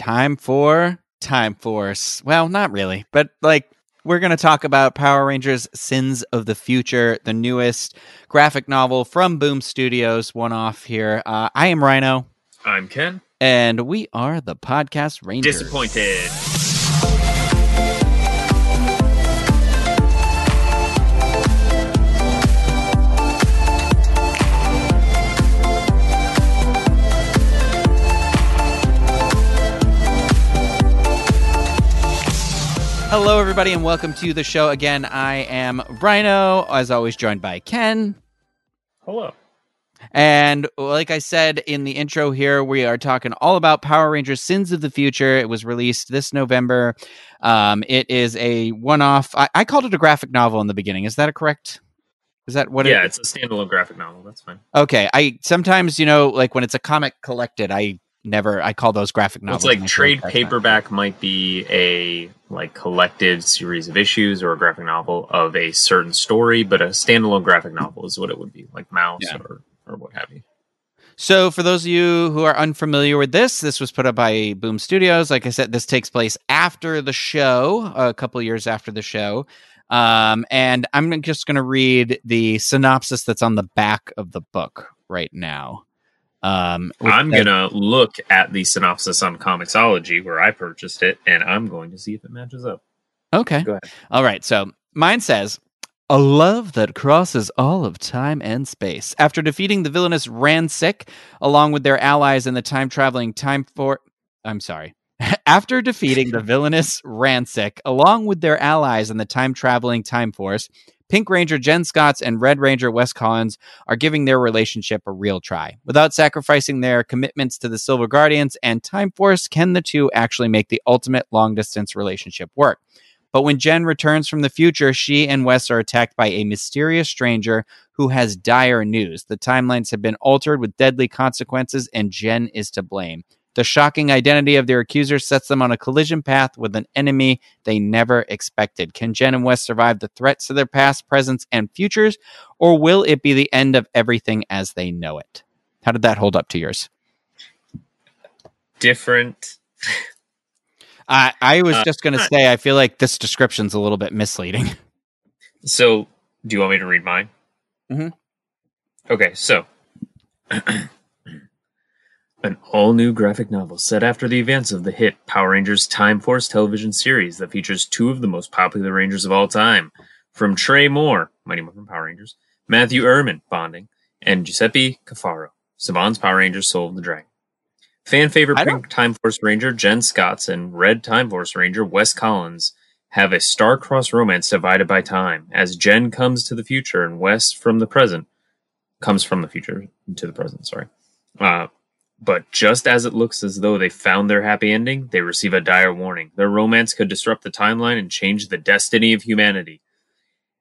time for Time Force. Well, not really, but like we're going to talk about Power Rangers Sins of the Future, the newest graphic novel from Boom Studios, one off here. Uh, I am Rhino. I'm Ken. And we are the Podcast Rangers. Disappointed. Hello, everybody, and welcome to the show. Again, I am Rhino, as always, joined by Ken. Hello. And like I said in the intro here, we are talking all about Power Rangers Sins of the Future. It was released this November. Um, it is a one off. I-, I, called it a graphic novel in the beginning. Is that a correct? Is that what it is? yeah, it- it's a standalone graphic novel. That's fine. Okay. I sometimes, you know, like when it's a comic collected, I never I call those graphic novels. It's like trade paperback might be a like collected series of issues or a graphic novel of a certain story, but a standalone graphic novel is what it would be, like Maus yeah. or or what have you. So, for those of you who are unfamiliar with this, this was put up by Boom Studios. Like I said, this takes place after the show, a couple years after the show. Um, and I'm just going to read the synopsis that's on the back of the book right now. Um, I'm gonna look at the synopsis on Comixology where I purchased it, and I'm going to see if it matches up. Okay. Go ahead. All right. So mine says a love that crosses all of time and space. After defeating the villainous Ransik, along with their allies in the time traveling time for I'm sorry. After defeating the villainous Ransik, along with their allies in the time traveling Time Force, Pink Ranger Jen Scotts and Red Ranger Wes Collins are giving their relationship a real try. Without sacrificing their commitments to the Silver Guardians and Time Force, can the two actually make the ultimate long distance relationship work? But when Jen returns from the future, she and Wes are attacked by a mysterious stranger who has dire news. The timelines have been altered with deadly consequences, and Jen is to blame. The shocking identity of their accuser sets them on a collision path with an enemy they never expected. Can Jen and Wes survive the threats to their past, presents, and futures, or will it be the end of everything as they know it? How did that hold up to yours? Different. I I was uh, just going to say I feel like this description's a little bit misleading. So, do you want me to read mine? Mm-hmm. Okay, so an all new graphic novel set after the events of the hit Power Rangers Time Force television series that features two of the most popular Rangers of all time. From Trey Moore, Mighty Morphin Power Rangers, Matthew Erman, Bonding, and Giuseppe Cafaro, Saban's Power Rangers Soul of the Dragon. Fan favorite Pink Time Force Ranger Jen Scotts and Red Time Force Ranger Wes Collins have a star-crossed romance divided by time, as Jen comes to the future and Wes from the present comes from the future to the present. Sorry. Uh, but just as it looks as though they found their happy ending, they receive a dire warning. Their romance could disrupt the timeline and change the destiny of humanity.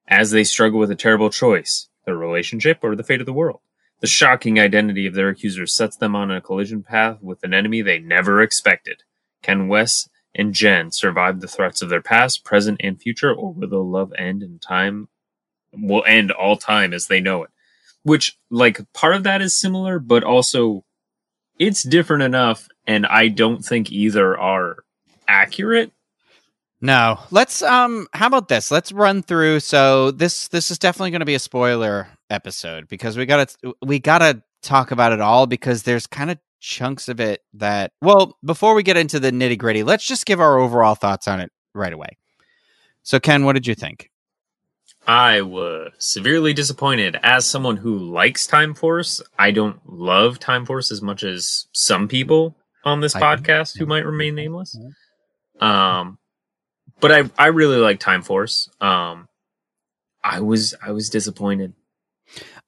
As they struggle with a terrible choice, their relationship or the fate of the world. The shocking identity of their accuser sets them on a collision path with an enemy they never expected. Can Wes and Jen survive the threats of their past, present, and future, or will the love end in time will end all time as they know it? Which, like, part of that is similar, but also it's different enough, and I don't think either are accurate. No. Let's um how about this? Let's run through so this this is definitely going to be a spoiler episode because we got to we got to talk about it all because there's kind of chunks of it that well, before we get into the nitty-gritty, let's just give our overall thoughts on it right away. So Ken, what did you think? I was severely disappointed. As someone who likes Time Force, I don't love Time Force as much as some people on this I podcast who might remain nameless. Um, but I I really like Time Force. Um, I was I was disappointed.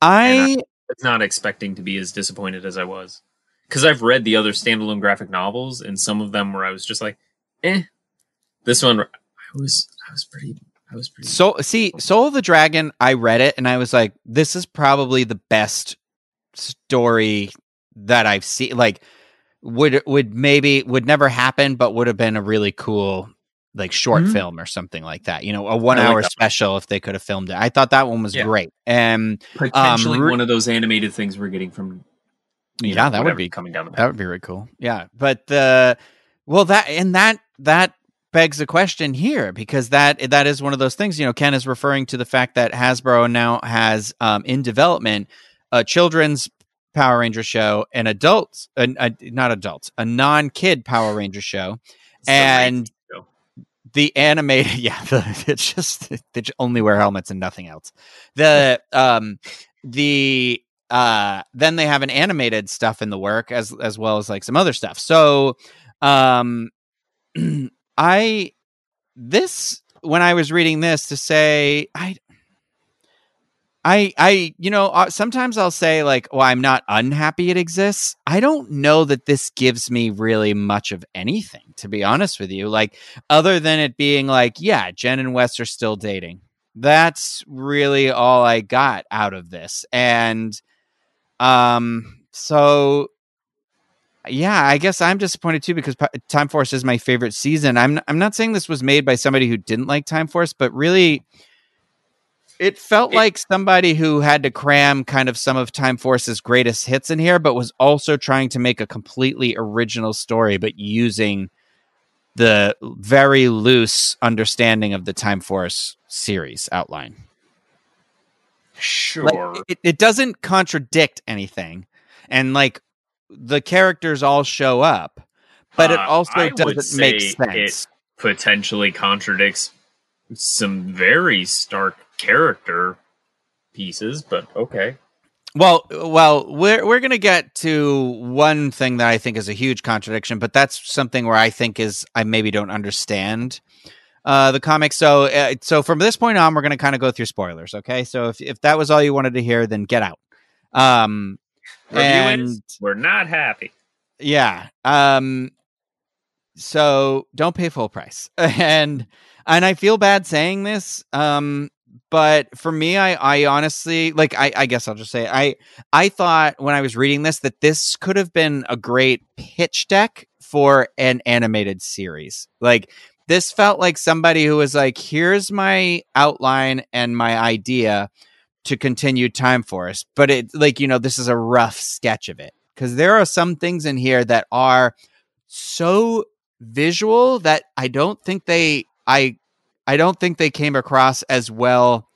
I, I was not expecting to be as disappointed as I was because I've read the other standalone graphic novels and some of them where I was just like, eh. This one I was I was pretty I was pretty. So see, Soul of the Dragon. I read it and I was like, this is probably the best story that I've seen. Like, would would maybe would never happen, but would have been a really cool like short mm-hmm. film or something like that. You know, a one hour special if they could have filmed it. I thought that one was yeah. great. And potentially um, one of those animated things we're getting from. yeah, know, that would be coming down. The that would be really cool. Yeah, but the Well, that and that that begs a question here because that that is one of those things. You know, Ken is referring to the fact that Hasbro now has um, in development a children's Power Ranger show, an adults, a, a, not adults, a non-kid Power Ranger show, It's and Rangers the animated yeah the, it's just they only wear helmets and nothing else the um the uh then they have an animated stuff in the work as as well as like some other stuff so um i this when i was reading this to say i I, I, you know, uh, sometimes I'll say like, "Well, I'm not unhappy it exists." I don't know that this gives me really much of anything, to be honest with you. Like, other than it being like, yeah, Jen and Wes are still dating. That's really all I got out of this, and um, so yeah, I guess I'm disappointed too because Time Force is my favorite season. I'm I'm not saying this was made by somebody who didn't like Time Force, but really it felt It- like somebody who had to cram kind of some of Time Force's greatest hits in here, but was also trying to make a completely original story, but using the very loose understanding of the Time Force series outline. Sure. Like, it, it doesn't contradict anything, and like the characters all show up, but it Uh, also I doesn't make sense. potentially contradicts some very stark character pieces, but okay. Well, well, we're we're gonna get to one thing that I think is a huge contradiction, but that's something where I think is I maybe don't understand uh, the comic. So, uh, so from this point on, we're gonna kind of go through spoilers. Okay, so if if that was all you wanted to hear, then get out. Um, and is, we're not happy. yeah, um, so don't pay full price, and and I feel bad saying this, um, but for me, I I honestly like I I guess I'll just say it. I I thought when I was reading this that this could have been a great pitch deck for an animated series. Like this felt like somebody who was like, here's my outline and my idea to continue Time Force, but it like, you know, this is a rough sketch of it. Cause there are some things in here that are so visual that I don't think they I I don't think they came across as well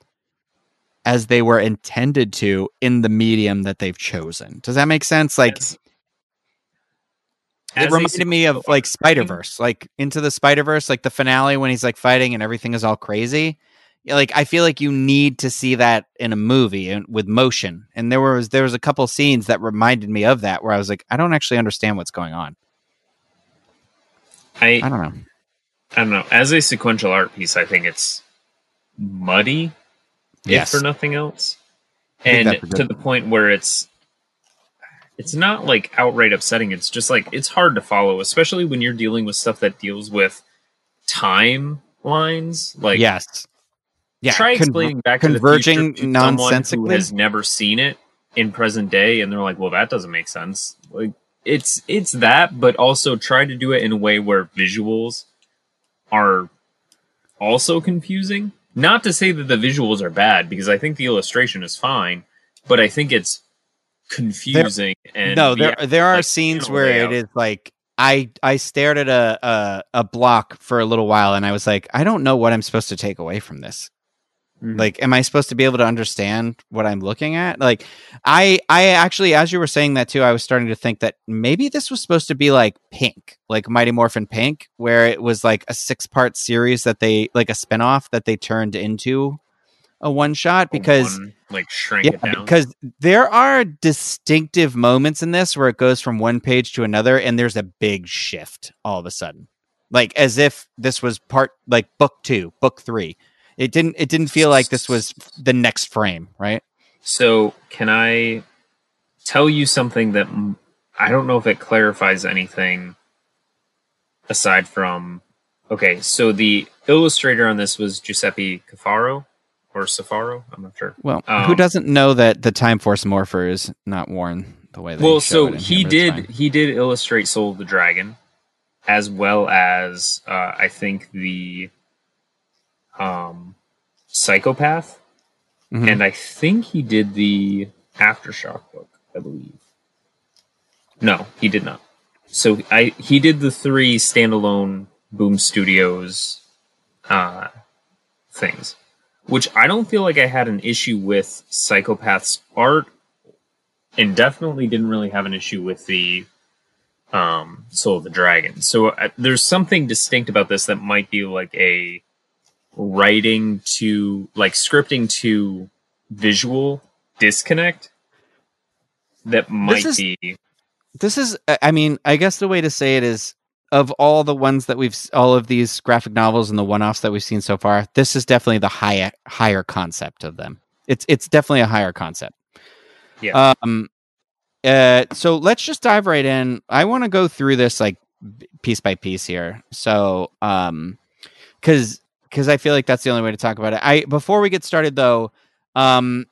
as they were intended to in the medium that they've chosen. Does that make sense? Like As- it as reminded me of like Spider mm-hmm. Verse, like into the Spider Verse, like the finale when he's like fighting and everything is all crazy. Like I feel like you need to see that in a movie and with motion. And there was there was a couple scenes that reminded me of that where I was like, I don't actually understand what's going on. I I don't know. I don't know. As a sequential art piece, I think it's muddy, Yes. if for nothing else, and that's a good to the point where it's it's not like outright upsetting. It's just like it's hard to follow, especially when you're dealing with stuff that deals with timelines. Like, yes. Yeah. try explaining back to converging to someone who nonsensically? has never seen it in present day, and they're like, "Well, that doesn't make sense." Like, it's it's that, but also try to do it in a way where visuals are also confusing. Not to say that the visuals are bad, because I think the illustration is fine, but I think it's confusing and no, the- there there are like, scenes where layout. it is like I I stared at a, a a block for a little while and I was like, I don't know what I'm supposed to take away from this. Mhm. Like, am I supposed to be able to understand what I'm looking at? Like, I I actually, as you were saying that too, I was starting to think that maybe this was supposed to be like Pink, like Mighty Morphin Pink, where it was like a six part series that they like a spinoff that they turned into a one shot because One, like shrink yeah, it down. because there are distinctive moments in this where it goes from one page to another, and there's a big shift all of a sudden, like as if this was part like book two, book three. It didn't. It didn't feel like this was the next frame, right? So, can I tell you something that I don't know if it clarifies anything aside from okay, so the illustrator on this was Giuseppe Cafaro or Safaro, I'm not sure. Well, who Um, doesn't know that the Time Force Morpher is not worn the way they Well, so he here, did he did illustrate Soul of the Dragon as well as uh, I think the um Psychopath Mhm. and I think he did the Aftershock book, I believe. No, he did not. so I he did the three standalone Boom Studios uh, things, which I don't feel like I had an issue with Psycho-Path's art, and definitely didn't really have an issue with the um, Soul of the Dragon. So uh, there's something distinct about this that might be like a writing to like scripting to visual disconnect that might is- be this is I- i mean i guess the way to say it is of all the ones that we've all of these graphic novels and the one-offs that we've seen so far this is definitely the higher higher concept of them. It's it's definitely a higher concept. Yeah. um uh so let's just dive right in. I want to go through this like piece by piece here. So um because because i feel like that's the only way to talk about it. I before we get started though um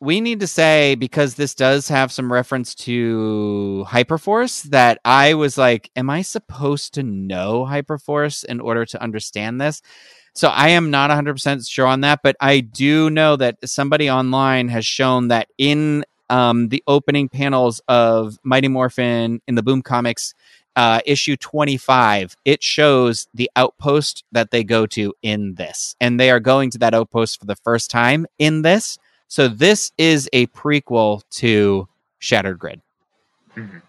we need to say because this does have some reference to hyperforce that i was like am i supposed to know hyperforce in order to understand this? So i am not 100% sure on that but i do know that somebody online has shown that in um, the opening panels of mighty morphin in the boom comics uh, issue 25 it shows the outpost that they go to in this and they are going to that outpost for the first time in this so this is a prequel to Shattered Grid. Mhm.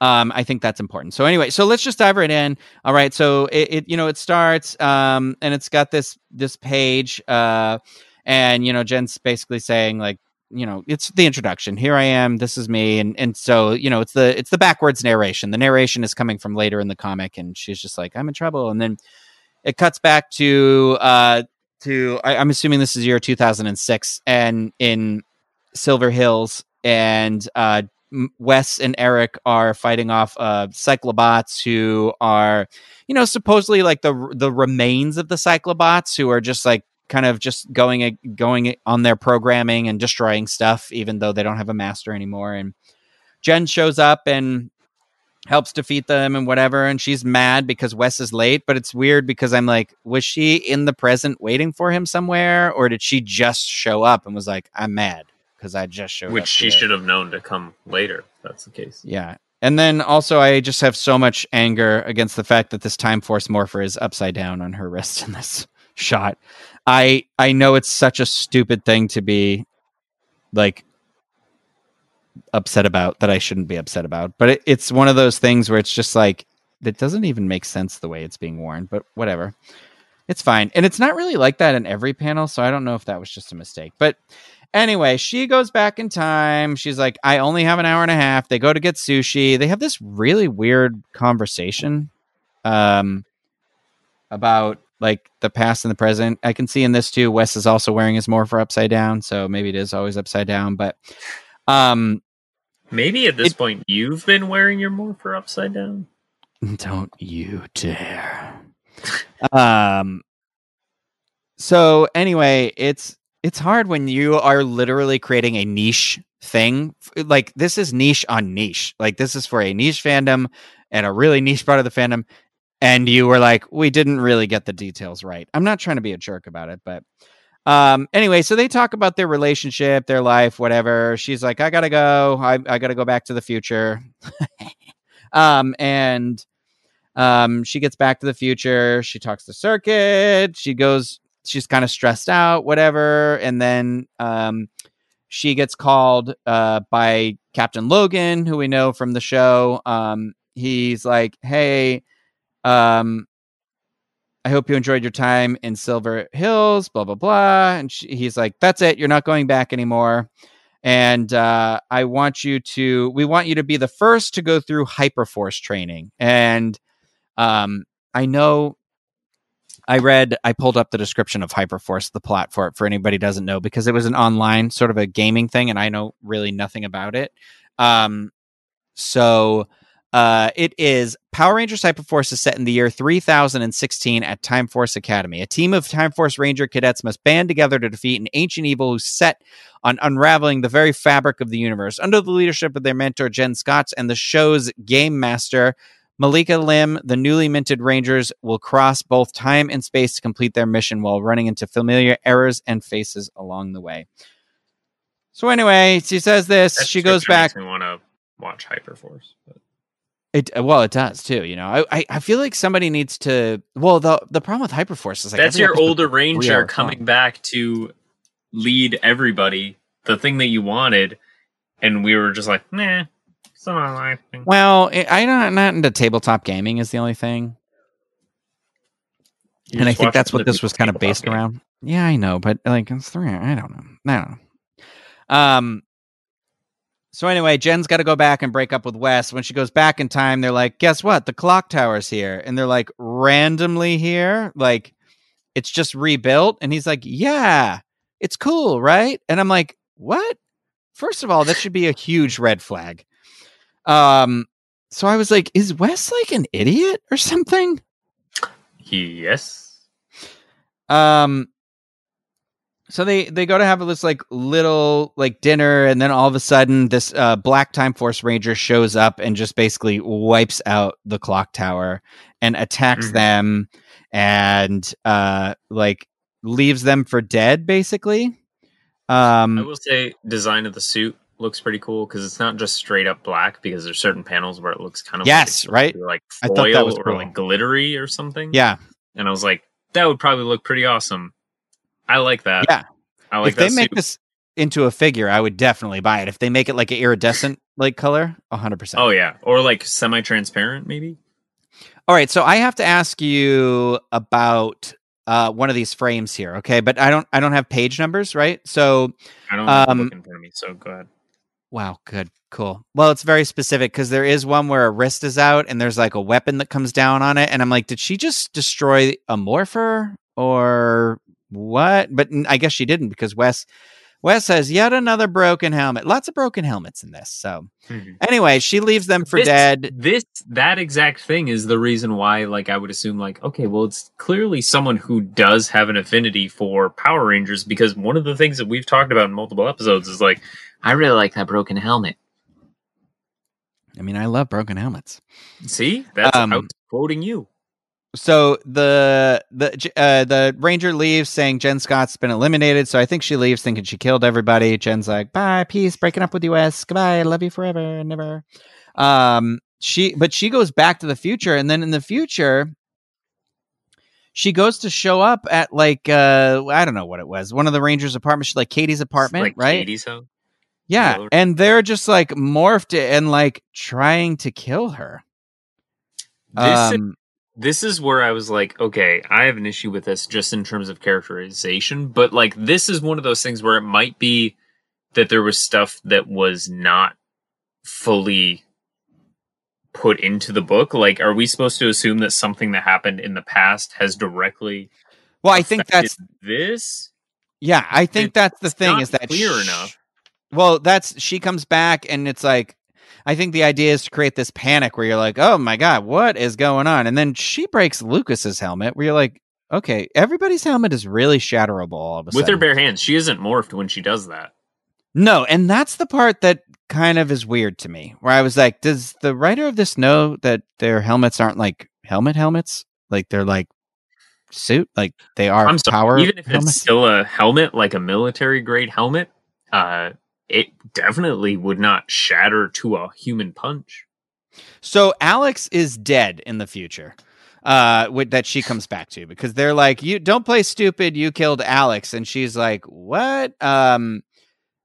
Um, I think that's important. So anyway, so let's just dive right in. All right, so it, it you know it starts um, and it's got this this page uh, and you know Jen's basically saying like you know it's the introduction. Here I am. This is me, and and so you know it's the it's the backwards narration. The narration is coming from later in the comic, and she's just like I'm in trouble, and then it cuts back to uh, to I, I'm assuming this is year 2006 and in Silver Hills and uh Wes and Eric are fighting off uh cyclobots who are you know supposedly like the the remains of the cyclobots who are just like kind of just going going on their programming and destroying stuff even though they don't have a master anymore and Jen shows up and helps defeat them and whatever and she's mad because Wes is late but it's weird because I'm like was she in the present waiting for him somewhere or did she just show up and was like I'm mad because I just showed which up Which she here." should have known to come later. If that's the case. Yeah. And then also, I just have so much anger against the fact that this Time Force Morpher is upside down on her wrist in this shot. I I know it's such a stupid thing to be like upset about that I shouldn't be upset about, but it, it's one of those things where it's just like that doesn't even make sense the way it's being worn. But whatever, it's fine, and it's not really like that in every panel, so I don't know if that was just a mistake, but. Anyway, she goes back in time. She's like, I only have an hour and a half. They go to get sushi. They have this really weird conversation um, about like the past and the present. I can see in this too, Wes is also wearing his morpher upside down. So maybe it is always upside down. But um, Maybe at this It- point you've been wearing your morpher upside down. Don't you dare. um so anyway, it's it's hard when you are literally creating a niche thing. Like this is niche on niche. Like this is for a niche fandom and a really niche part of the fandom and you were like we didn't really get the details right. I'm not trying to be a jerk about it, but um anyway, so they talk about their relationship, their life, whatever. She's like I got to go. I I got to go back to the future. um and um she gets back to the future she talks to circuit she goes she's kind of stressed out whatever and then um she gets called uh by captain logan who we know from the show um he's like hey um I hope you enjoyed your time in Silver Hills, blah, blah, blah. And she, he's like, that's it. You're not going back anymore and uh, I want you to. We want you to be the first to go through Hyperforce training. And um, I know I read, I pulled up the description of Hyperforce, the plot for it, for anybody doesn't know, because it was an online sort of a gaming thing, and I know really nothing about it. Um, so uh, it is Power Rangers Hyperforce is set in the year 3016 at Time Force Academy. A team of Time Force Ranger cadets must band together to defeat an ancient evil who's set on unraveling the very fabric of the universe. Under the leadership of their mentor, Jen Scotts, and the show's game master, Malika Lim, the newly minted Rangers will cross both time and space to complete their mission while running into familiar errors and faces along the way. So anyway, she says this. That she goes back. Want to watch Hyperforce. But It well, it does too. You know, I I, I feel like somebody needs to. Well, the the problem with Hyperforce is like That's your older ranger coming long. back to lead everybody. The thing that you wanted, and we were just like, nah, it's not my thing. Well, I- I'm not not into tabletop gaming is the only thing, You and I think that's what this was kind of based game. around. Yeah, I know, but like it's three. I don't know. I don't know. Um. So anyway, Jen's got to go back and break up with Wes. When she goes back in time, they're like, "Guess what? The clock tower's here," and they're like, "Randomly here? Like, it's just rebuilt?" And he's like, "Yeah, it's cool, right?" And I'm like, "What?" First of all, that should be a huge red flag. Um. So I was like, "Is Wes like an idiot or something?" Yes. Um so they they go to have this like little like dinner and then all of a sudden this uh black time force ranger shows up and just basically wipes out the clock tower and attacks Mhm. them and uh like leaves them for dead basically I um will say, design of the suit looks pretty cool because it's not just straight up black. Because there's certain panels where it looks kind of Yes, like, right? like I foil thought that was or cool. like glittery or something. yeah and I was like, that would probably look pretty awesome. I like that. Yeah. I like if they make this into a figure i would definitely buy it if they make it like an iridescent like color 100% Oh yeah, or like semi-transparent maybe. All right, so I have to ask you about uh, one of these frames here, okay? But I don't, I don't have page numbers, right? So, I don't have Um, book in front of me, so go ahead. wow, good, cool. Well, it's very specific because there is one where a wrist is out and there's like a weapon that comes down on it, and I'm like, did she just destroy a morpher or what? But I guess she didn't because Wes, Wes has yet another broken helmet. Lots of broken helmets in this. So anyway, she leaves them for This- dead. This that exact thing is the reason why, like, I would assume, like, okay, well, it's clearly someone who does have an affinity for Power Rangers because one of the things that we've talked about in multiple episodes is like, I really like that broken helmet. I mean, I love broken helmets. See, that's Um, I was quoting you. So the the uh, the ranger leaves saying Jen Scott's been eliminated. So I think she leaves thinking she killed everybody. Jen's like, "Bye, peace, breaking up with you, Wes. Goodbye, I love you forever and never." Um, she but she goes back to the future, and then in the future, she goes to show up at like uh I don't know what it was, one of the Rangers' apartments, like Katie's apartment, like right? Katie's home. Yeah, Yeah. and they're just like morphed and like trying to kill her. This is Um, this is where I was like, okay, I have an issue with this just in terms of characterization, but like this is one of those things where it might be that there was stuff that was not fully put into the book. Like, are we supposed to assume that something that happened in the past has directly? well, I think that's this. Yeah, I think It's that's the thing is that clear sh- enough. Well, that's she comes back and it's like I think the idea is to create this panic where you're like, "Oh my god, what is going on?" And then she breaks Lucas's helmet where you're like, "Okay, everybody's helmet is really shatterable all of a sudden. With her bare hands, she isn't morphed when she does that. no, and that's the part that kind of is weird to me. Where I was like, "Does the writer of this know that their helmets aren't like helmet helmets? Like they're like suit, like they are I'm sorry, power even if helmets?" it's still a helmet, like a military grade helmet, uh, it definitely would not shatter to a human punch. So Alex is dead in the future. Uh, with, that she comes back to because they're like, "You don't play stupid. You killed Alex," and she's like, "What?" Um,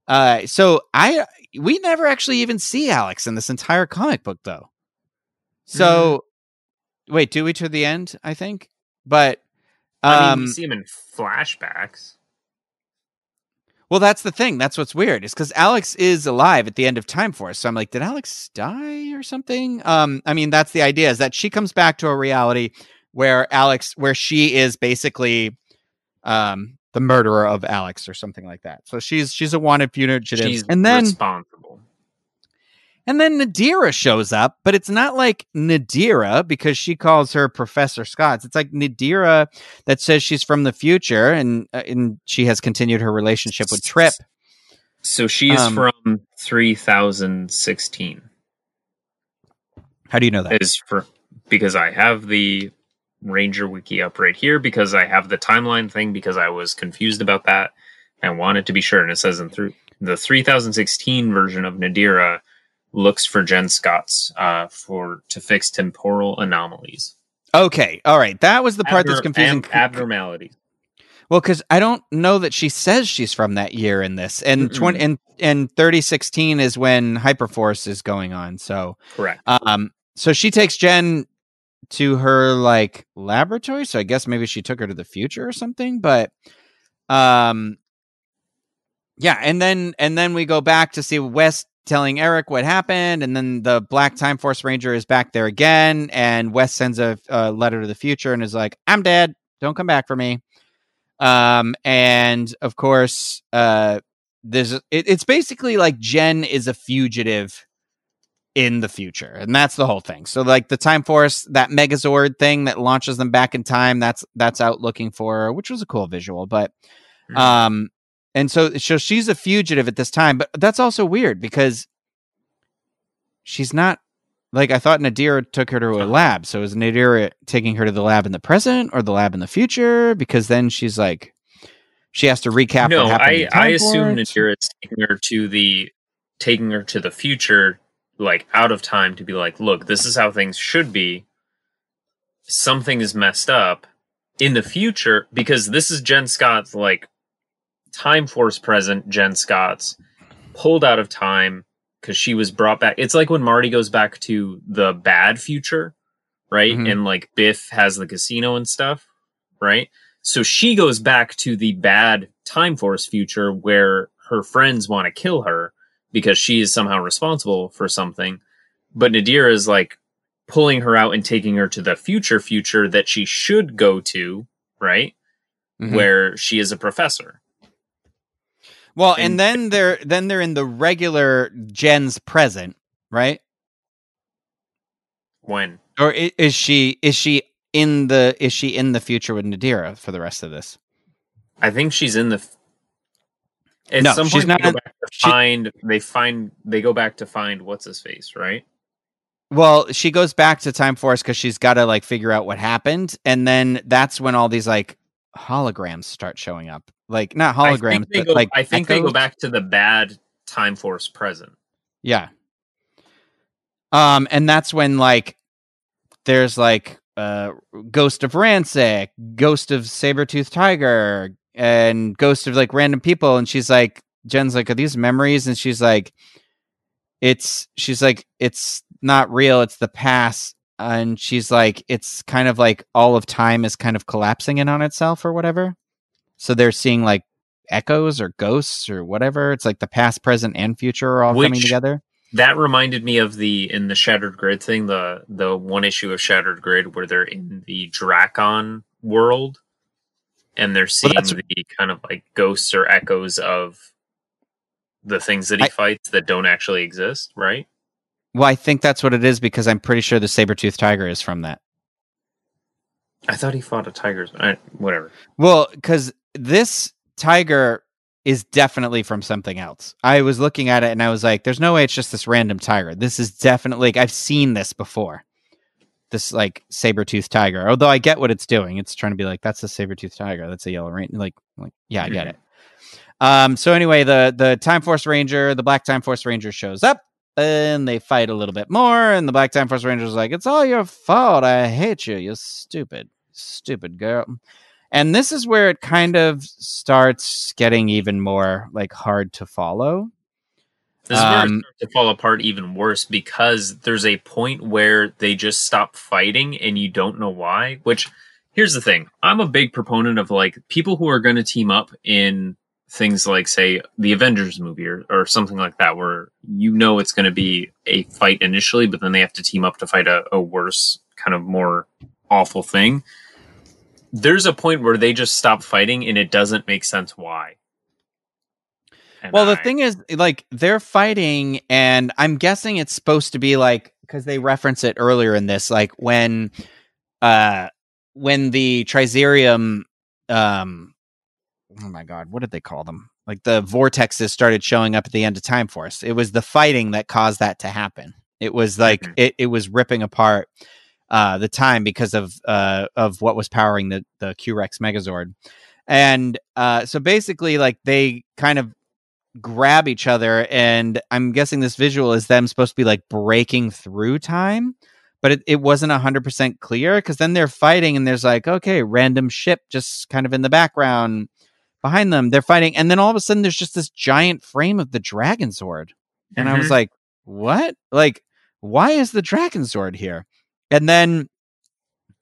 uh, so I we never actually even see Alex in this entire comic book though. So wait, do we to the end? I think, but um, I mean, we see him in flashbacks. Well, that's the thing. That's what's weird is because Alex is alive at the end of Time Force. So I'm like, did Alex die or something? Um, I mean, that's the idea is that she comes back to a reality where Alex, where she is basically, um, the murderer of Alex or something like that. So she's she's a wanted fugitive, She's and then responsible. And then Nadira shows up, but it's not like Nadira because she calls her Professor Scott. It's like Nadira that says she's from the future and uh, and she has continued her relationship with Trip. So she is Um, from 3016. How do you know that? Is for because I have the Ranger wiki up right here because I have the timeline thing because I was confused about that. I wanted to be sure, and it says in through the 3016 version of Nadira, looks for Jen Scott's uh, for to fix temporal anomalies. Okay, all right. That was the part that's Abnor- confusing. ab- abnormalities. Well, because I don't know that she says she's from that year in this, and Mm-mm. twenty and and thirty sixteen is when Hyperforce is going on. So, Correct. um, so she takes Jen to her like laboratory. So I guess maybe she took her to the future or something. But, um, yeah, and then and then we go back to see Wes telling Eric what happened, and then the Black Time Force Ranger is back there again, and Wes sends a, a letter to the future and is like, "I'm dead. Don't come back for me." Um, and of course, uh, there's it, it's basically like Jen is a fugitive in the future, and that's the whole thing. So, like the Time Force, that Megazord thing that launches them back in time, that's that's out looking for, her, which was a cool visual, but Mhm. um, and so so she's a fugitive at this time, but that's also weird because she's not like I thought Nadira took her to a Uh-huh. lab. So is Nadira taking her to the lab in the present or the lab in the future? Because then she's like she has to recap. no, what happened I I assume. Nadira is taking her to the taking her to the future, like out of time, to be like, look, this is how things should be. Something is messed up in the future because this is Jen Scott's like Time Force present. Jen Scott's pulled out of time because she was brought back. It's like when Marty goes back to the bad future, right? Mhm. And like Biff has the casino and stuff, right? So she goes back to the bad Time Force future where her friends want to kill her because she is somehow responsible for something. But Nadira is like pulling her out and taking her to the future future that she should go to, right? Mhm. Where she is a professor. Well, and and- then they're then they're in the regular Jen's present, right? When Or is she is she in the is she in the future with Nadira for the rest of this? I think she's in the. f- At No, some she's point, not they go in- back to she- find. They find. They go back to find what's his face, right? Well, she goes back to Time Force because she's got to like figure out what happened, and then that's when all these like holograms start showing up. Like not holograms, but go. like I think they go back to the bad Time Force present. Yeah. Um, and that's when like there's like uh Ghost of Ransik, Ghost of Sabretooth Tiger, and Ghost of like random people, and she's like Jen's like, Are these memories? And she's like it's she's like, it's not real, it's the past. And she's like, it's kind of like all of time is kind of collapsing in on itself or whatever. So they're seeing like echoes or ghosts or whatever. It's like the past, present, and future are all coming together. That reminded me of the in the Shattered Grid thing, the the one issue of Shattered Grid where they're in the Drakkon world, and they're seeing that's- the kind of like ghosts or echoes of the things that he I- fights that don't actually exist, right? Well, I think that's what it is because I'm pretty sure the saber tooth tiger is from that. I thought he fought a tiger. I, whatever. Well, because this tiger is definitely from something else. I was looking at it and I was like, there's no way it's just this random tiger. This is definitely like I've seen this before. This like saber tooth tiger. Although I get what it's doing. It's trying to be like, that's a saber tooth tiger. That's a yellow rain. Like, like, yeah, I get Mhm. it. Um, so anyway, the the Time Force Ranger, the Black Time Force Ranger shows up and they fight a little bit more, and the Black Time Force Ranger is like, It's all your fault. I hate you, you stupid, stupid girl. And this is where it kind of starts getting even more like hard to follow. This is where it Um, starts to fall apart even worse because there's a point where they just stop fighting and you don't know why. Which, here's the thing I'm a big proponent of like people who are going to team up in things like, say, the Avengers movie or, or something like that, where you know it's going to be a fight initially, but then they have to team up to fight a, a worse, kind of more awful thing. There's a point where they just stop fighting and it doesn't make sense why. And Well, the I- thing is, like, they're fighting, and I'm guessing it's supposed to be like because they reference it earlier in this, like when, uh, when the Trizirium, um, oh my god, what did they call them? Like the vortexes started showing up at the end of Time Force. It was the fighting that caused that to happen. It was like Mhm. it, it was ripping apart uh, the time because of uh, of what was powering the the Q Rex Megazord, and uh, so basically, like they kind of grab each other and i'm guessing this visual is them supposed to be like breaking through time but it, it wasn't 100% clear because then they're fighting and there's like okay random ship just kind of in the background behind them they're fighting and then all of a sudden there's just this giant frame of the dragon sword. And i was Mhm. like what? Like why is the dragon sword here? And then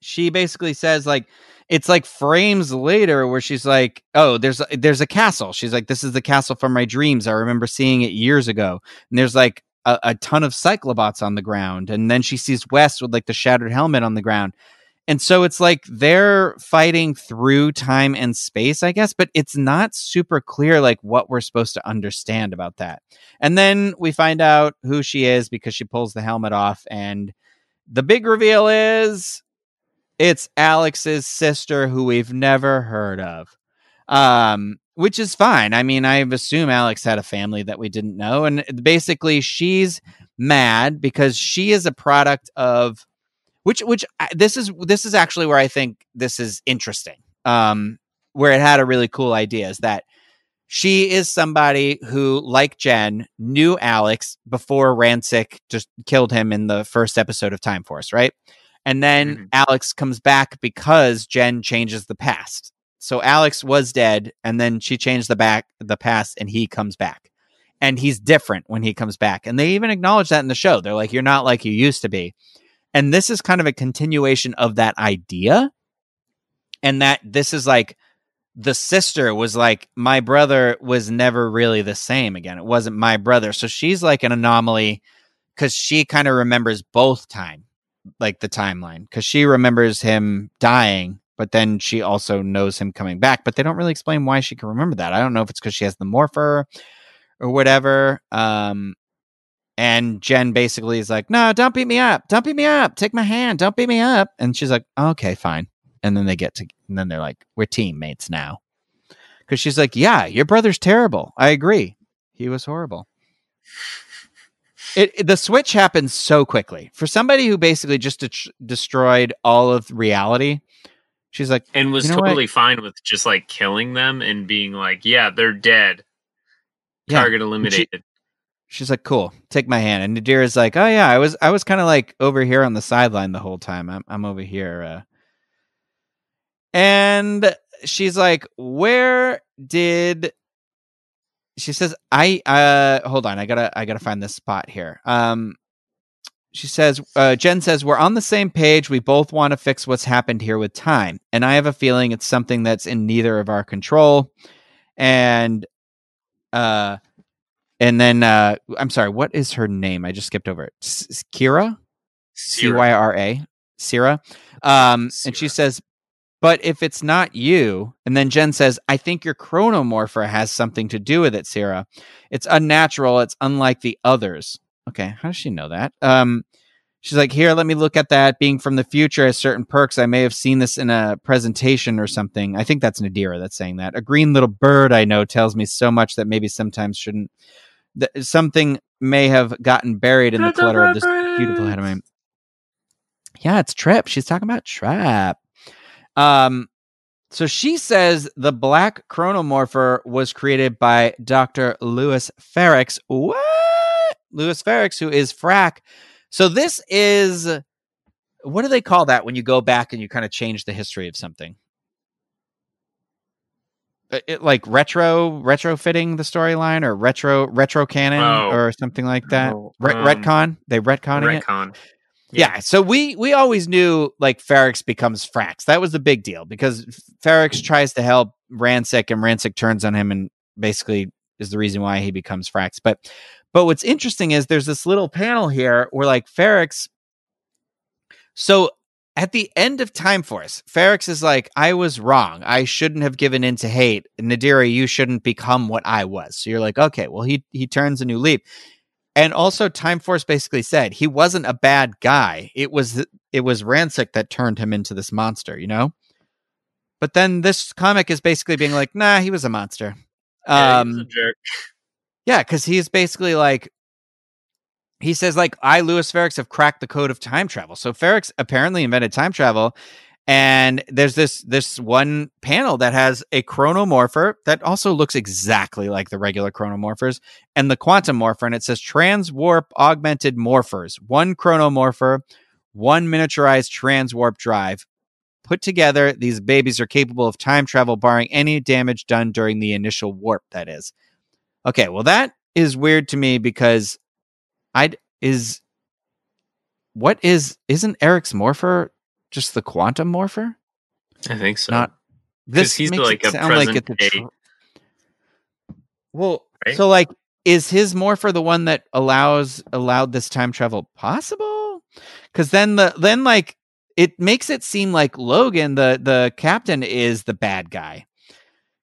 she basically says like it's like frames later where she's like oh there's there's a castle. She's like this is the castle from my dreams. I remember seeing it years ago. And there's like a, a ton of cyclobots on the ground and then she sees west with like the shattered helmet on the ground and so it's like they're fighting through time and space i guess but it's not super clear like what we're supposed to understand about that and then we find out who she is because she pulls the helmet off and the big reveal is it's Alex's sister who we've never heard of. Um, which is fine. I mean, I assume Alex had a family that we didn't know. And basically, she's mad because she is a product of which which this is this is actually where I think this is interesting. Um, where it had a really cool idea is that she is somebody who, like Jen, knew Alex before Ransik just killed him in the first episode of Time Force, right? And then Mhm. Alex comes back because Jen changes the past. So Alex was dead, and then she changed the back the past, and he comes back, and he's different when he comes back. And they even acknowledge that in the show. They're like, "You're not like you used to be," and this is kind of a continuation of that idea, and that this is like the sister was like, "My brother was never really the same again. It wasn't my brother." So she's like an anomaly because she kind of remembers both time like the timeline because she remembers him dying but then she also knows him coming back but they don't really explain why she can remember that i don't know if it's because she has the morpher or whatever um and jen basically is like no don't beat me up don't beat me up take my hand don't beat me up and she's like okay fine and then they get to and then they're like we're teammates now because she's like yeah your brother's terrible i agree he was horrible it, it- the switch happens so quickly for somebody who basically just de- destroyed all of reality. She's like, and was You know what? totally fine with just like killing them and being like, yeah, they're dead. Yeah. Target eliminated. She's like, cool, take my hand. And Nadira's like, oh yeah, I was, I was kind of like over here on the sideline the whole time. I'm, I'm over here. Uh. And she's like, where did? She says, I, uh, hold on, I gotta, I gotta find this spot here. Um, she says, uh, Jen says, We're on the same page. We both want to fix what's happened here with time. And I have a feeling it's something that's in neither of our control. And, uh, and then, uh, I'm sorry, what is her name? I just skipped over it. S- Kira? C Y R A, Zero. Y R A? Cyra. Um, and she says, But if it's not you, and then Jen says, I think your chronomorpher has something to do with it, Cyra. It's unnatural. It's unlike the others. Okay, how does she know that? Um, she's like, here, let me look at that. Being from the future has certain perks. I may have seen this in a presentation or something. I think that's Nadira that's saying that. A green little bird I know tells me so much that maybe sometimes shouldn't. That something may have gotten buried in the clutter of this beautiful head of mine. Yeah, it's Trip. She's talking about Trap. Um, so she says the black chronomorpher was created by Dr. Louis Ferrex. What? Louis Ferrex, who is Frax. So this is what do they call that when you go back and you kind of change the history of something? Uh, It, like retro retrofitting the storyline or retro retro canon Oh. or something like that. Oh, Re- um, retcon? They retconning it? Retcon. Yeah. So we we always knew like Ferrex becomes Frax. That was the big deal because Ferrex tries to help Ransik and Ransik turns on him and basically is the reason why he becomes Frax. But but what's interesting is there's this little panel here where like Ferrex so at the end of Time Force, Ferrex is like, I was wrong. I shouldn't have given in to hate. Nadira, you shouldn't become what I was. So you're like, okay, well, he he turns a new leaf. And also, Time Force basically said he wasn't a bad guy. It was it was Ransik that turned him into this monster, you know. But then this comic is basically being like, nah, he was a monster. Yeah, he was a Um, yeah, because he's basically like, he says like, I, Louis Ferrex, have cracked the code of time travel. So Ferrex apparently invented time travel, And there's this this one panel that has a chronomorpher that also looks exactly like the regular chronomorphers and the quantum morpher, and it says transwarp augmented morphers, one chronomorpher, one miniaturized transwarp drive. Put together, these babies are capable of time travel, barring any damage done during the initial warp. That is, okay. Well, that is weird to me because I is what is isn't Eric's morpher just the quantum morpher? I think so. Not this. he's makes like it a sound like it's a present tr- day- well, Right? so like, is his morpher the one that allows allowed this time travel possible? Because then the then like it makes it seem like Logan, the the captain, is the bad guy.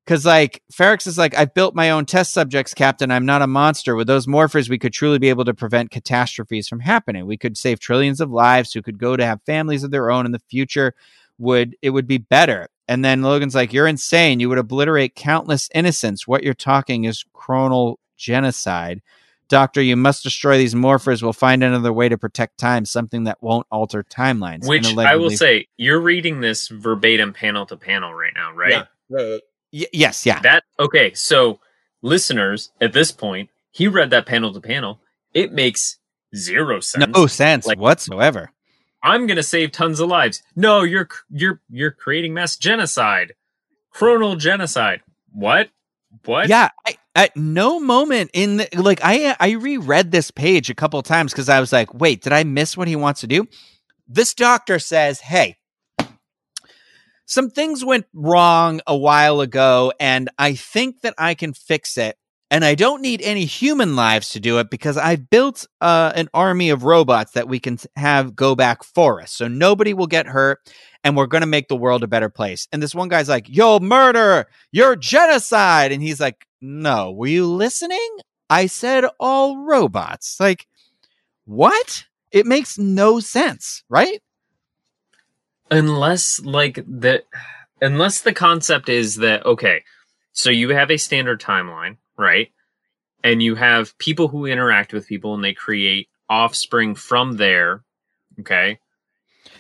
Because like Ferrex is like, I've built my own test subjects, Captain. I'm not a monster. With those morphers, we could truly be able to prevent catastrophes from happening. We could save trillions of lives who could go to have families of their own in the future. Would it would be better? And then Logan's like, You're insane. You would obliterate countless innocents. What you're talking is chronal genocide. Doctor, you must destroy these morphers. We'll find another way to protect time, something that won't alter timelines. Which I will say, you're reading this verbatim panel to panel right now, right? Y- yes, yeah. That okay. So, listeners, at this point, he read that panel to panel. It makes zero sense. No sense Like- whatsoever. I'm gonna save tons of lives. No, you're you're you're creating mass genocide, chronal genocide. What? What? Yeah, I, at no moment in the, like I I reread this page a couple times because I was like, wait, did I miss what he wants to do? This doctor says, hey, some things went wrong a while ago, and I think that I can fix it. And I don't need any human lives to do it because I've built uh, an army of robots that we can have go back for us. So nobody will get hurt, and we're going to make the world a better place. And this one guy's like, Yo, murder, you're genocide. And he's like, No, were you listening? I said all robots. Like, what? It makes no sense, right? Unless like the unless the concept is that okay so you have a standard timeline right and you have people who interact with people and they create offspring from there okay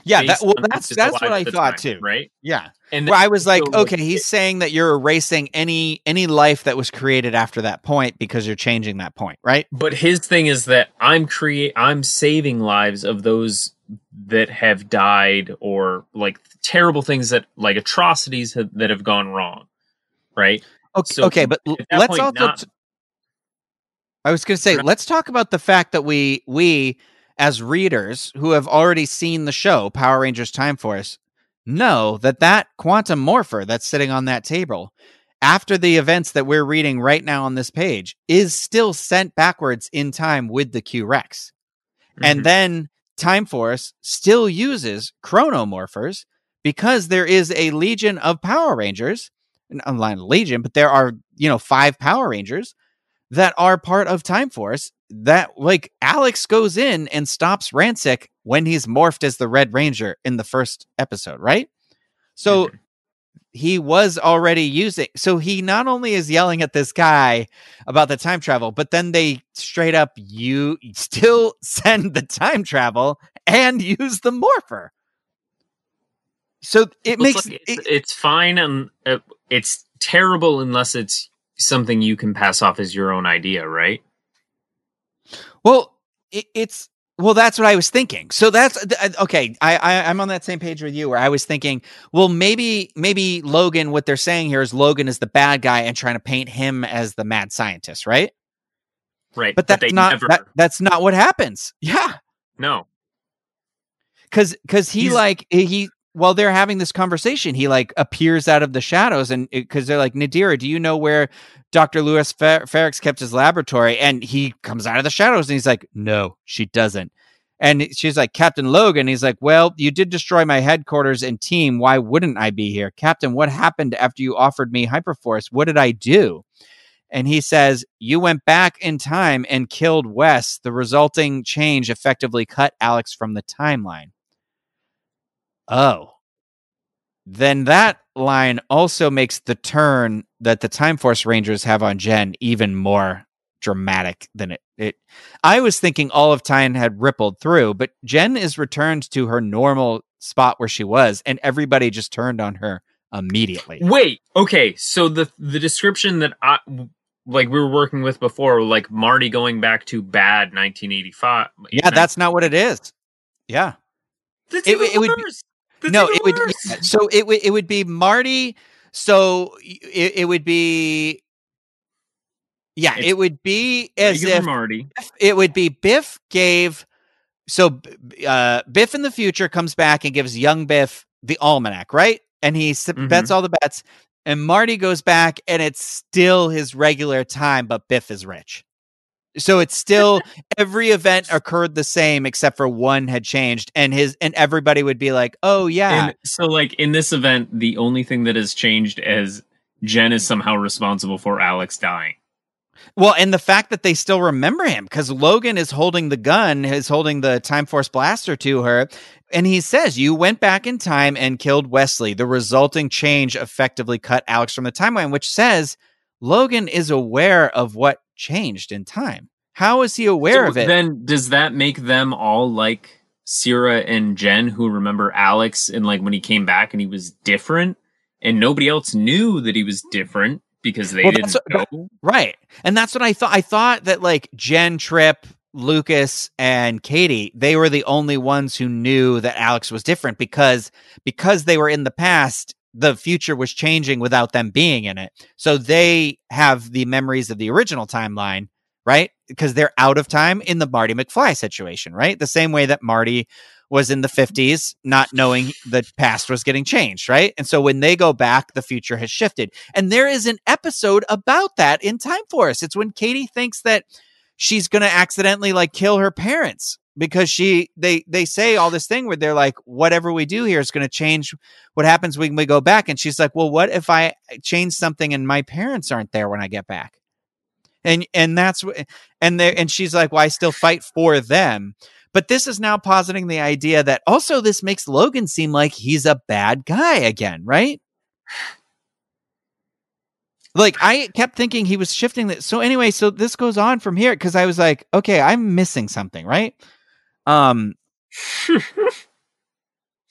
Yeah, that, well, that's that's what I thought time, too. right Yeah, and where I was like, so, okay, he's saying that you're erasing any any life that was created after that point because you're changing that point, right? but his thing is that i'm create i'm saving lives of those that have died or like terrible things that like atrocities have, that have gone wrong right Okay, So, okay, but l- at that let's point, also. not- t- I was going to say, not- let's talk about the fact that we we as readers who have already seen the show Power Rangers Time Force know that that quantum morpher that's sitting on that table after the events that we're reading right now on this page is still sent backwards in time with the Q Rex. And Mhm. then Time Force still uses chronomorphers because there is a legion of Power Rangers, an online legion, but there are, you know, five Power Rangers that are part of Time Force that like Alex goes in and stops Ransik when he's morphed as the Red Ranger in the first episode, right? So Mhm. He was already using so he not only is yelling at this guy about the time travel but then they straight up you still send the time travel and use the morpher so it makes it's, like, it's, it- it's fine and uh, it's terrible unless it's something you can pass off as your own idea, right? well it, it's well that's what i was thinking so that's uh, okay I, I i'm on that same page with you where i was thinking well maybe maybe logan what they're saying here is logan is the bad guy and trying to paint him as the mad scientist right Right. but that's they not never that, that's not what happens yeah no. because because he He's- like he while they're having this conversation he like appears out of the shadows and eh, because they're like nadira do you know where dr lewis Fer- ferrex kept his laboratory? And he comes out of the shadows and he's like no she doesn't. And she's like captain logan he's like well you did destroy my headquarters and team. Why wouldn't i be here? Captain what happened after you offered me hyperforce? What did i do? And he says, You went back in time and killed Wes. The resulting change effectively cut Alex from the timeline. Oh. Then that line also makes the turn that the Time Force Rangers have on Jen even more dramatic than it. it I was thinking all of time had rippled through, but Jen is returned to her normal spot where she was, and everybody just turned on her immediately. Wait, okay, so the the description that I like we were working with before, like Marty going back to bad 1985. Yeah, that's not what it is. Yeah, That's It- it would be-. That's no, it would. yeah, so it would it would be Marty. So it, it would be. Yeah, It's it would be as if Marty. it would be Biff gave so uh, Biff in the future comes back and gives young Biff the almanac, right? And he Mhm. bets all the bets, and Marty goes back and it's still his regular time, but Biff is rich. So it's still every event occurred the same except for one had changed, and his and everybody would be like, "Oh yeah, And so, like in this event, the only thing that has changed is Jen is somehow responsible for Alex dying. Well, and the fact that they still remember him because Logan is holding the gun, is holding the Time Force blaster to her. And he says, You went back in time and killed Wesley. The resulting change effectively cut Alex from the timeline, which says Logan is aware of what changed in time. How is he aware So of it? Then does that make them all like Cyra and Jen, who remember Alex and like when he came back and he was different, and nobody else knew that he was different because they Well, didn't that's know. Right. And that's what I thought. I thought that like Jen, Trip, Lucas, and Katie, they were the only ones who knew that Alex was different because because they were in the past, the future was changing without them being in it. So they have the memories of the original timeline, right? Because they're out of time in the Marty McFly situation, right? The same way that Marty was in the 50s, not knowing the past was getting changed, right? And so when they go back, the future has shifted. And there is an episode about that in Time Force. It's when Katie thinks that she's going to accidentally like kill her parents because she they they say all this thing where they're like whatever we do here is going to change what happens when we go back and she's like well what if i change something and my parents aren't there when i get back and and that's what and they and she's like well i still fight for them but this is now positing the idea that also this makes logan seem like he's a bad guy again right like I kept thinking he was shifting that. So anyway, so this goes on from here because I was like, okay, I'm missing something, right? Um,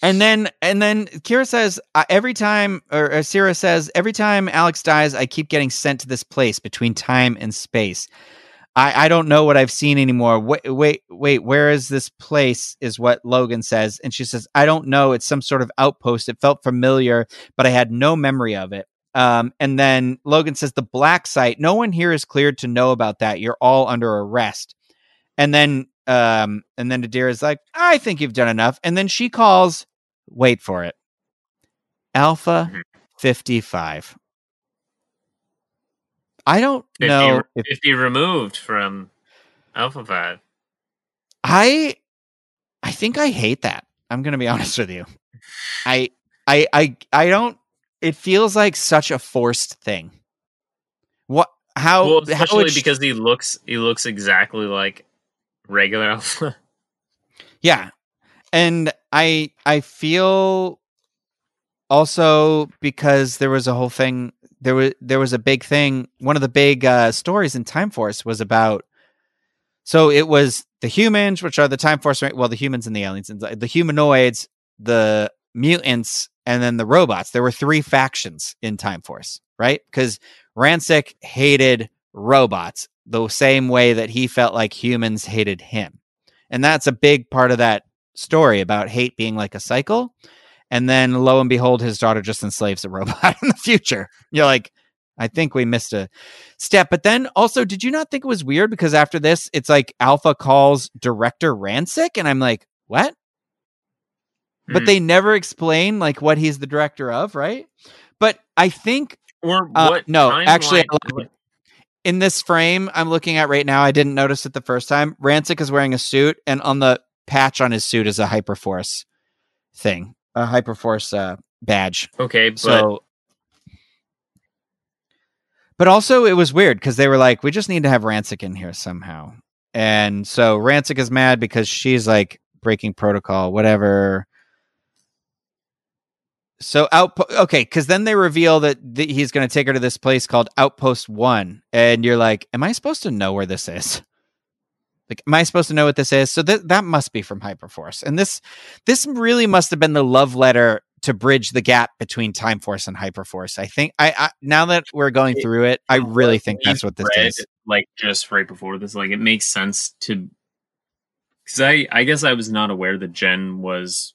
and then and then Kira says every time, or Sarah says every time Alex dies, I keep getting sent to this place between time and space. I I don't know what I've seen anymore. Wait wait wait, where is this place? Is what Logan says, and she says I don't know. It's some sort of outpost. It felt familiar, but I had no memory of it. Um, and then Logan says the black site. No one here is cleared to know about that. You're all under arrest. And then, um, and then Nadir is like, I think you've done enough. And then she calls. Wait for it. Alpha Mhm. fifty five. I don't 50, know if 50 removed from Alpha 5. I I think I hate that. I'm gonna be honest with you. I I I I don't it feels like such a forced thing. What how well, how especially sh- because he looks he looks exactly like regular Alpha. yeah. And I I feel also because there was a whole thing there was there was a big thing one of the big uh stories in Time Force was about so it was the humans which are the Time Force well the humans and the aliens and the humanoids the mutants and then the robots there were three factions in Time Force right because Ransik hated robots the same way that he felt like humans hated him and that's a big part of that story about hate being like a cycle and then lo and behold his daughter just enslaves a robot in the future you're like i think we missed a step but then also did you not think it was weird because after this it's like alpha calls director Ransik and i'm like what but Hmm. they never explain like what he's the director of right but i think Or Uh, what? no, actually, timeline- I lied. In this frame I'm looking at right now, I didn't notice it the first time. Ransik is wearing a suit, and on the patch on his suit is a Hyperforce thing, a Hyperforce uh, badge. okay, but So, but also it was weird because they were like, we just need to have Ransik in here somehow, and so Ransik is mad because she's like breaking protocol, whatever. So outpost, okay, because then they reveal that th- he's going to take her to this place called Outpost One, and you're like, "Am I supposed to know where this is?" Like, am I supposed to know what this is? So that that must be from Hyperforce. And this this really must have been the love letter to bridge the gap between Time Force and Hyperforce. I think I, I now that we're going through it, I really think that's what this read, is. Like just right before this, like it makes sense to because I I guess I was not aware that Jen was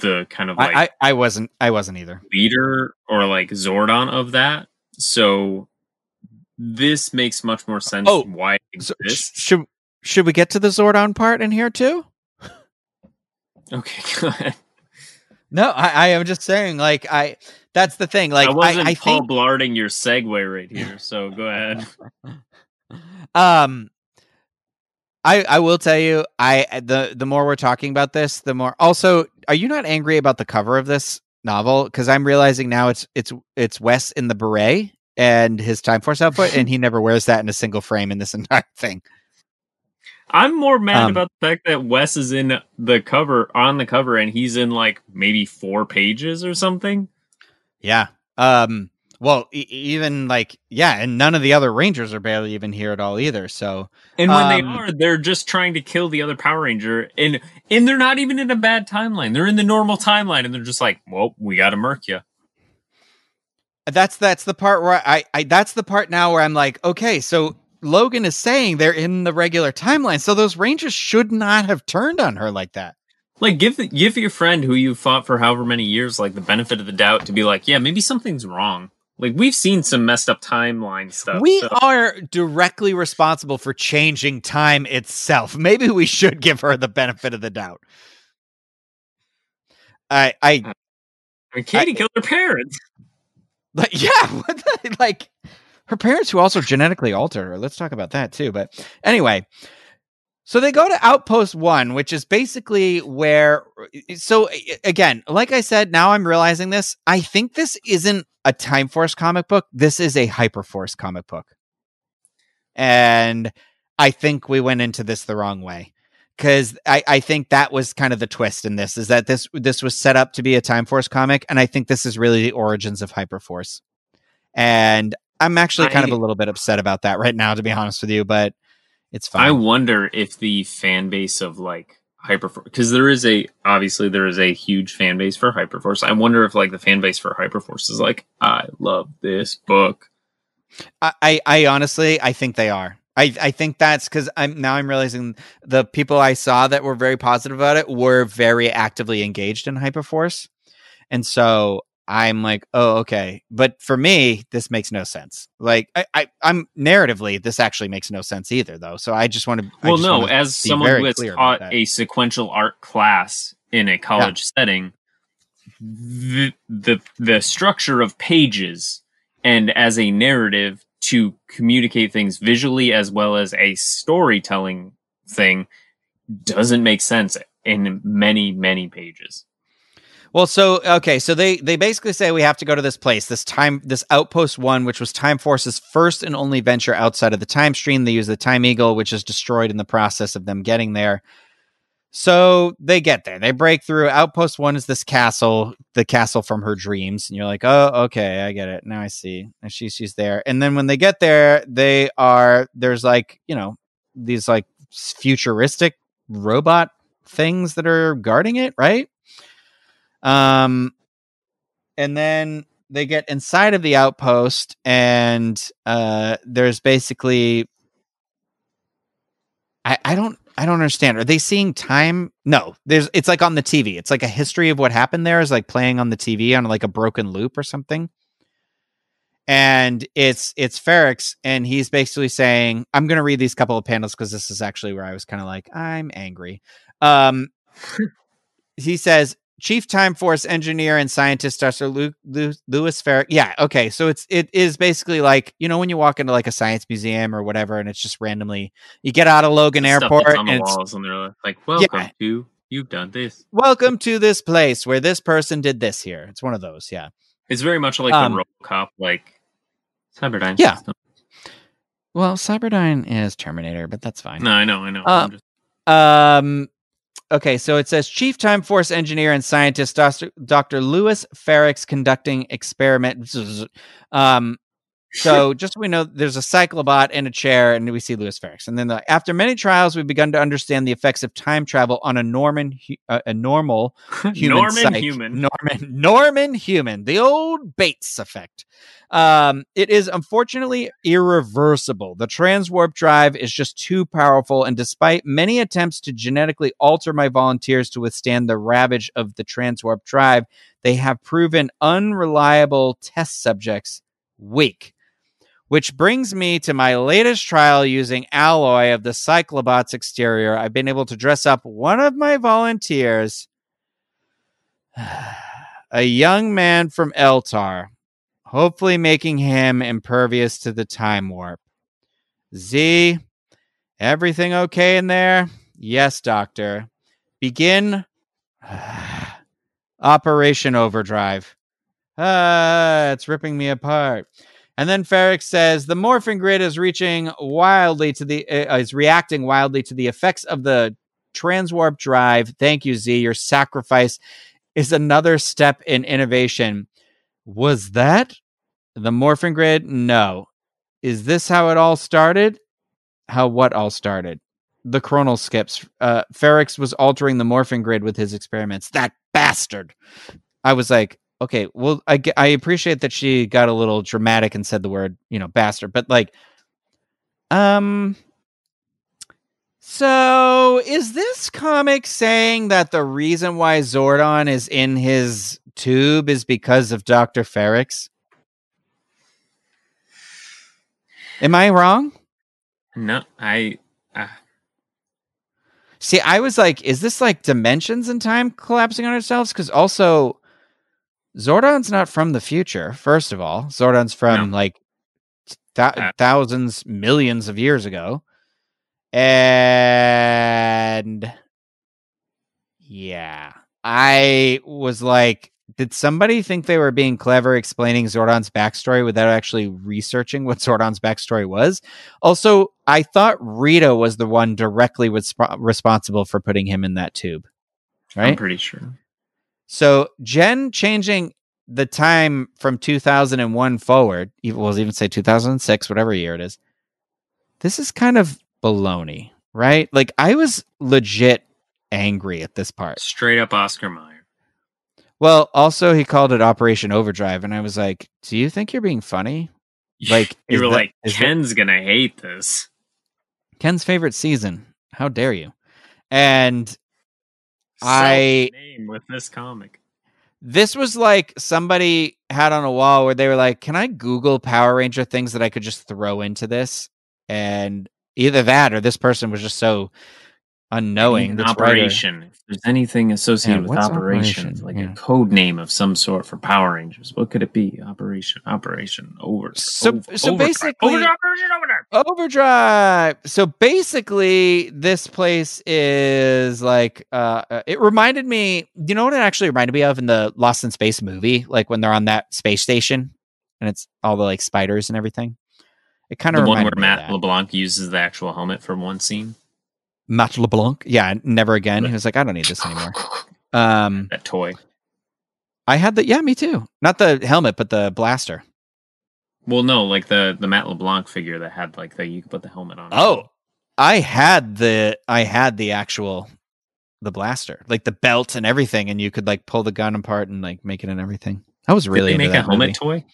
the kind of like I, I I wasn't I wasn't either. leader or like Zordon of that. So this makes much more sense Oh, why it So, sh- should should we get to the Zordon part in here too? okay, go ahead. No, I, I am just saying, like I that's the thing. Like I wasn't I, I Paul think Blarding your segue right here, so go ahead. um I I will tell you, I the the more we're talking about this, the more also are you not angry about the cover of this novel? Because I'm realizing now it's it's it's Wes in the beret and his Time Force outfit, and he never wears that in a single frame in this entire thing. I'm more mad Um, about the fact that Wes is in the cover on the cover and he's in like maybe four pages or something. Yeah. Um. Well, e- even like yeah, and none of the other Rangers are barely even here at all either. So And when they Um, are, they're just trying to kill the other Power Ranger, and and they're not even in a bad timeline. They're in the normal timeline, and they're just like, "Well, we got to murk you." that's that's the part where I, I that's the part now where I'm like, okay, so Logan is saying they're in the regular timeline, so those Rangers should not have turned on her like that. Like, give give your friend who you fought for however many years like the benefit of the doubt to be like, "Yeah, maybe something's wrong." Like we've seen some messed up timeline stuff. we so- are directly responsible for changing time itself. Maybe we should give her the benefit of the doubt. I I uh, I Katie I- killed her parents. Like, yeah, the, like her parents who also genetically altered her. Let's talk about that too. But anyway, so they go to Outpost One, which is basically where. So again, like I said, now I'm realizing this. I think this isn't a Time Force comic book. This is a Hyperforce comic book, and I think we went into this the wrong way because I, I think that was kind of the twist in this is that this this was set up to be a Time Force comic, and I think this is really the origins of Hyperforce. And I'm actually kind of a little bit upset about that right now, to be honest with you, but it's fine. I wonder if the fan base of like Hyperforce, because there is a obviously there is a huge fan base for Hyperforce. I wonder if like the fan base for Hyperforce is like, I love this book. I, I, I honestly, I think they are. I, I think that's because I'm now I'm realizing the people I saw that were very positive about it were very actively engaged in Hyperforce, and so I'm like, oh, okay. But for me, this makes no sense. Like, I, I I'm narratively, this actually makes no sense either, though. So I just want to. Well, no, as someone who has taught a sequential art class in a college setting, the, the the structure of pages and as a narrative to communicate things visually as well as a storytelling thing doesn't make sense in many many pages. Well, so okay, so they they basically say we have to go to this place, this time, this outpost one, which was Time Force's first and only venture outside of the time stream. They use the Time Eagle, which is destroyed in the process of them getting there. So they get there. They break through. Outpost one is this castle, the castle from her dreams, and you're like, oh, okay, I get it. Now I see. And she's she's there. And then when they get there, they are there's like you know these like futuristic robot things that are guarding it, right? Um, and then they get inside of the outpost, and uh, there's basically, I, I don't, I don't understand. Are they seeing time? No, there's. It's like on the TV. It's like a history of what happened there is like playing on the TV on like a broken loop or something. And it's it's Ferrex, and he's basically saying, "I'm going to read these couple of panels because this is actually where I was kind of like, I'm angry." Um, he says, Chief Time Force engineer and scientist Dr. Lu- Lu- Louis Ferrex. Yeah, okay. So it's it is basically like you know when you walk into like a science museum or whatever, and it's just randomly you get out of Logan Stuff Airport on the and it's, walls and they're like, "Welcome to you've done this." welcome to this place where this person did this here. It's one of those. Yeah. It's very much like Um, the RoboCop, like Cyberdyne. Yeah. system. Well, Cyberdyne is Terminator, but that's fine. No, I know, I know. Uh, just- Um. Okay, so it says Chief Time Force engineer and scientist Dr. Louis Ferrex conducting experiment. Um, So just so we know, there's a cyclobot in a chair, and we see Louis Ferrex. And then the, after many trials, we've begun to understand the effects of time travel on a Norman, uh, a normal human Norman psyche. human. Norman, Norman human, the old Bates effect. Um, it is unfortunately irreversible. The transwarp drive is just too powerful, and despite many attempts to genetically alter my volunteers to withstand the ravage of the transwarp drive, they have proven unreliable test subjects weak. Which brings me to my latest trial using alloy of the Cyclobot's exterior. I've been able to dress up one of my volunteers, a young man from Eltar, hopefully making him impervious to the time warp. Z, everything okay in there? Yes, doctor. Begin Operation Overdrive. Ah, it's ripping me apart. And then Ferrex says the morphing grid is reaching wildly to the uh, is reacting wildly to the effects of the transwarp drive. Thank you, Z. Your sacrifice is another step in innovation. Was that the morphing grid? No. Is this how it all started? How what all started? The chronal skips. Uh, Ferrex was altering the morphing grid with his experiments. That bastard. I was like, okay, well, I, I appreciate that she got a little dramatic and said the word, you know, bastard, but like, um, so is this comic saying that the reason why Zordon is in his tube is because of Dr. Ferrex? Am I wrong? No, I. Uh, See, I was like, is this like dimensions and time collapsing on ourselves? Because also, Zordon's not from the future. First of all, Zordon's from No. like th- Uh, thousands, millions of years ago, and yeah, I was like, did somebody think they were being clever explaining Zordon's backstory without actually researching what Zordon's backstory was? Also, I thought Rita was the one directly resp- responsible for putting him in that tube, Right? I'm pretty sure. So Jen changing the time from 2001 forward, even we'll even say 2006, whatever year it is. This is kind of baloney, right? Like I was legit angry at this part. Straight up Oscar Mayer. Well, also he called it Operation Overdrive, and I was like, "Do you think you're being funny?" Like, you were that- like, is that- Ken's gonna hate this. Ken's favorite season. How dare you? And I- name with this comic. this was like somebody had on a wall where they were like, "Can I Google Power Ranger things that I could just throw into this?" And either that or this person was just so unknowing. An this writer- operation. If there's anything associated Yeah, with what's operation, Operation? like Yeah. a code name of some sort for Power Rangers, what could it be? Operation, Operation, Over. So- over- so Overdrive. basically- Overdrive, Overdrive. Overdrive. So basically, this place is like uh, uh, it reminded me. You know what it actually reminded me of in the Lost in Space movie, like when they're on that space station and it's all the like spiders and everything. It kind The of one where Matt. LeBlanc uses the actual helmet for one scene. Matt LeBlanc. Yeah, never again. He was like, I don't need this anymore. Um, That toy. I had the yeah, me too. Not the helmet, but the blaster. Well, no, like the the Matt LeBlanc figure that had like the you could put the helmet on. Oh, I had the I had the actual the blaster, like the belt and everything, and you could like pull the gun apart and like make it and everything. I was really Did they make a helmet movie. toy?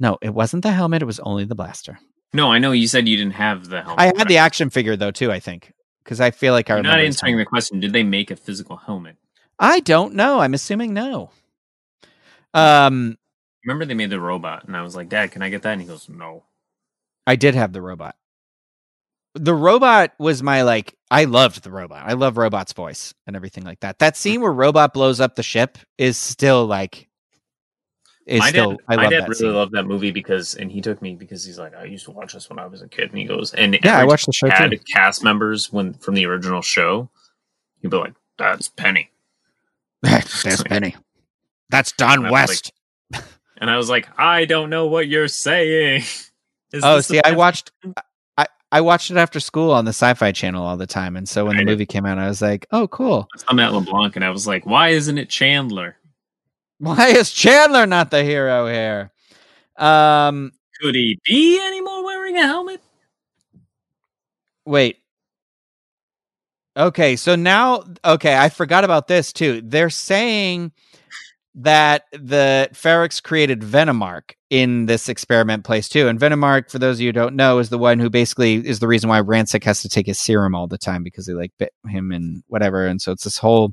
No, it wasn't the helmet. It was only the blaster. No, I know you said you didn't have the helmet. I had the action figure though too. I think because I feel like I You're not answering the question. Did they make a physical helmet? I don't know. I'm assuming no. Um, Remember they made the robot, and I was like, "Dad, can I get that?" And he goes, "No." I did have the robot. The robot was my like. I loved the robot. I love robot's voice and everything like that. That scene where robot blows up the ship is still like. My still. dad, I my dad that really scene. loved that movie because, and he took me because he's like, I used to watch this when I was a kid, and he goes, and Yeah, I watched the show time too. had cast members when from the original show, he'd be like, "That's Penny," There's Penny. That's Don And West. and I was like, "I don't know what you're saying." Is oh, see, I watched. I I watched it after school on the Sci-Fi Channel all the time, and so when I the did. movie came out, I was like, "Oh, cool! I'm at LeBlanc, and I was like, "Why isn't it Chandler?" Why is Chandler not the hero here?" Um, Could he be anymore wearing a helmet? Wait. Okay, so now okay, I forgot about this too. They're saying that the Ferrex created Venomark in this experiment place too. And Venomark, for those of you who don't know, is the one who basically is the reason why Ransik has to take his serum all the time because they like bit him and whatever. And so it's this whole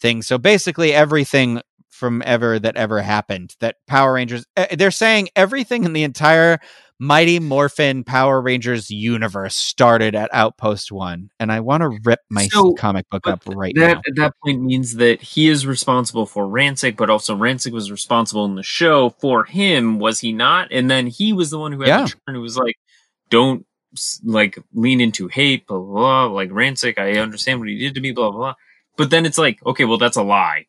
thing. So basically everything from ever that ever happened that Power Rangers eh, they're saying everything in the entire Mighty Morphin Power Rangers universe started at Outpost One, and I want to rip my So, comic book up right that now. at that point means that he is responsible for Ransik, but also Ransik was responsible in the show for him, was he not? And then he was the one who had Yeah. the turn who was like, "Don't like lean into hate, blah blah blah." Like Ransik, I understand what he did to me, blah blah blah. But then it's like, okay, well that's a lie.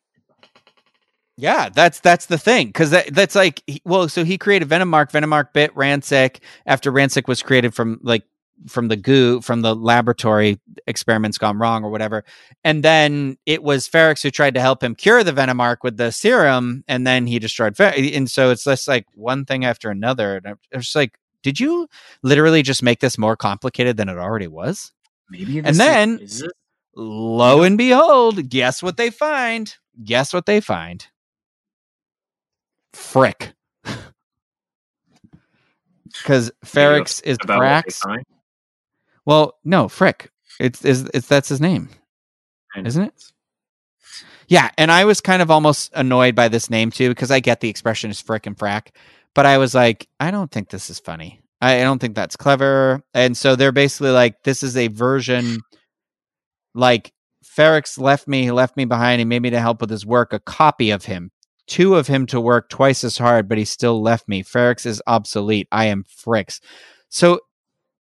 Yeah, that's that's the thing because that, that's like he- well, so he created Venomark. Venomark bit Ransik after Ransik was created from like from the goo from the laboratory experiments gone wrong or whatever, and then it was Ferrex who tried to help him cure the Venomark with the serum, and then he destroyed. Fer- and so it's just like one thing after another, and I'm just like, did you literally just make this more complicated than it already was? Maybe And then- is Lo and behold, guess what they find? Guess what they find? Frick. Because Ferrex is about what they Brax. Well, no, Frick. It's is it's that's his name, isn't it? Yeah, and I was kind of almost annoyed by this name too because I get the expression is Frick and Frack, but I was like, I don't think this is funny. I, I don't think that's clever. And so they're basically like, this is a version like Ferrex left me, he left me behind, he made me to help with his work, a copy of him. Two of him to work twice as hard, but he still left me. Ferrex is obsolete. I am Frix. So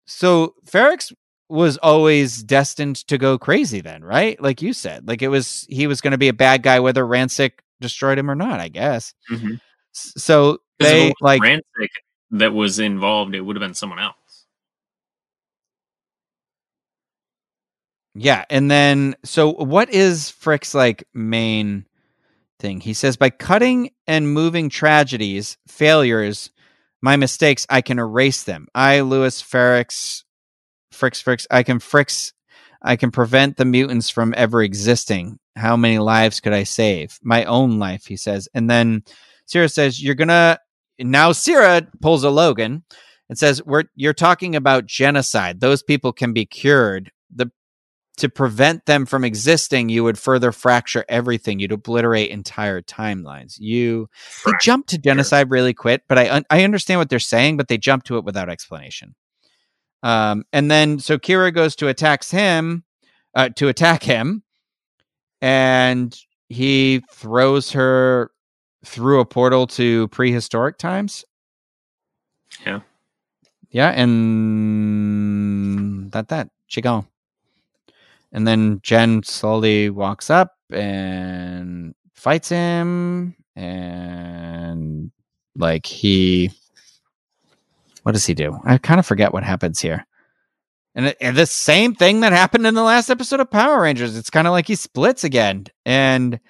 so Ferrex was always destined to go crazy then, right? Like you said. Like it was he was going to be a bad guy whether Ransik destroyed him or not, I guess. Mhm. S- So 'Cause if it they like Ransik that was involved, it would have been someone else. Yeah, and then so what is Frick's like main thing? He says by cutting and moving tragedies, failures, my mistakes, I can erase them. I, Louis Ferrex, Fricks Fricks, I can Fricks, I can prevent the mutants from ever existing. How many lives could I save? My own life, he says. And then Cyra says, You're gonna now Cyra pulls a Logan and says, We're you're talking about genocide. Those people can be cured. The to prevent them from existing, you would further fracture everything. You'd obliterate entire timelines. You they jump to genocide really quick, but I I understand what they're saying, but they jump to it without explanation. Um, and then so Kira goes to attacks him, uh, to attack him, and he throws her through a portal to prehistoric times. Yeah. Yeah, and that that Qigong. And then Jen slowly walks up and fights him and like he what does he do? I kind of forget what happens here. And, and the same thing that happened in the last episode of Power Rangers. It's kind of like he splits again. And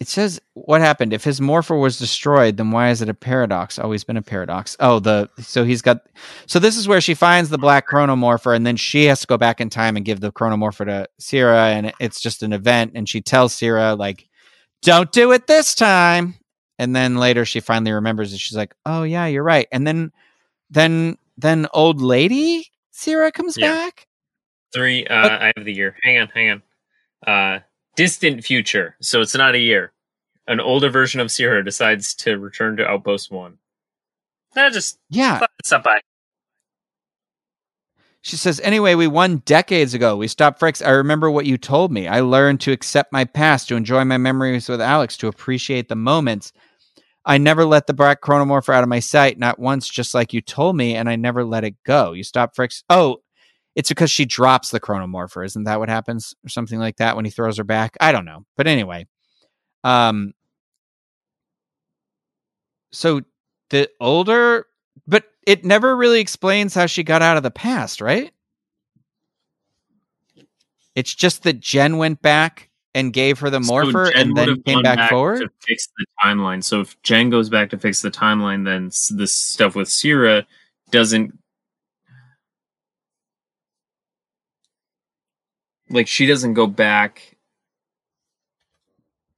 it says what happened if his morpher was destroyed then why is it a paradox always been a paradox oh the so he's got so this is where she finds the black chronomorpher and then she has to go back in time and give the chronomorpher to Cyra and it's just an event and she tells Cyra like don't do it this time and then later she finally remembers and she's like oh yeah you're right and then then then old lady Cyra comes Yeah. back Three. Uh, I have the year. Hang on, hang on. Uh, distant future. So it's not a year. An older version of Cyra decides to return to Outpost One. That just yeah stop by. She says, Anyway, we won decades ago. We stopped Fricks. I remember what you told me. I learned to accept my past, to enjoy my memories with Alex, to appreciate the moments. I never let the black chronomorpher out of my sight, not once, just like you told me, and I never let it go. You stopped Fricks. Oh, it's because she drops the chronomorpher. Isn't that what happens? Or something like that when he throws her back? I don't know. But anyway. Um so the older but it never really explains how she got out of the past, right? It's just that Jen went back and gave her the morpher Jen and then came gone back, forward? to fix the timeline. So if Jen goes back to fix the timeline, then s- the stuff with Cyra doesn't. Like she doesn't go back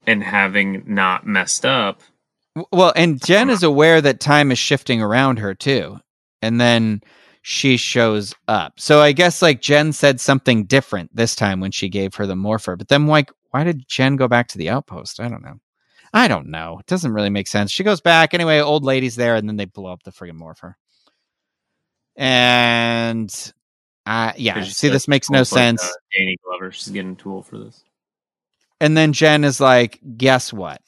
and having not messed up. Well, and Jen is aware that time is shifting around her too. And then she shows up. So I guess like Jen said something different this time when she gave her the morpher. But then like why did Jen go back to the outpost? I don't know. I don't know. It doesn't really make sense. She goes back anyway, old lady's there and then they blow up the friggin' morpher. And uh yeah, 'Cause she see said this makes no like, sense. uh, Danny Glover, she's getting too old for this. And then Jen is like, guess what?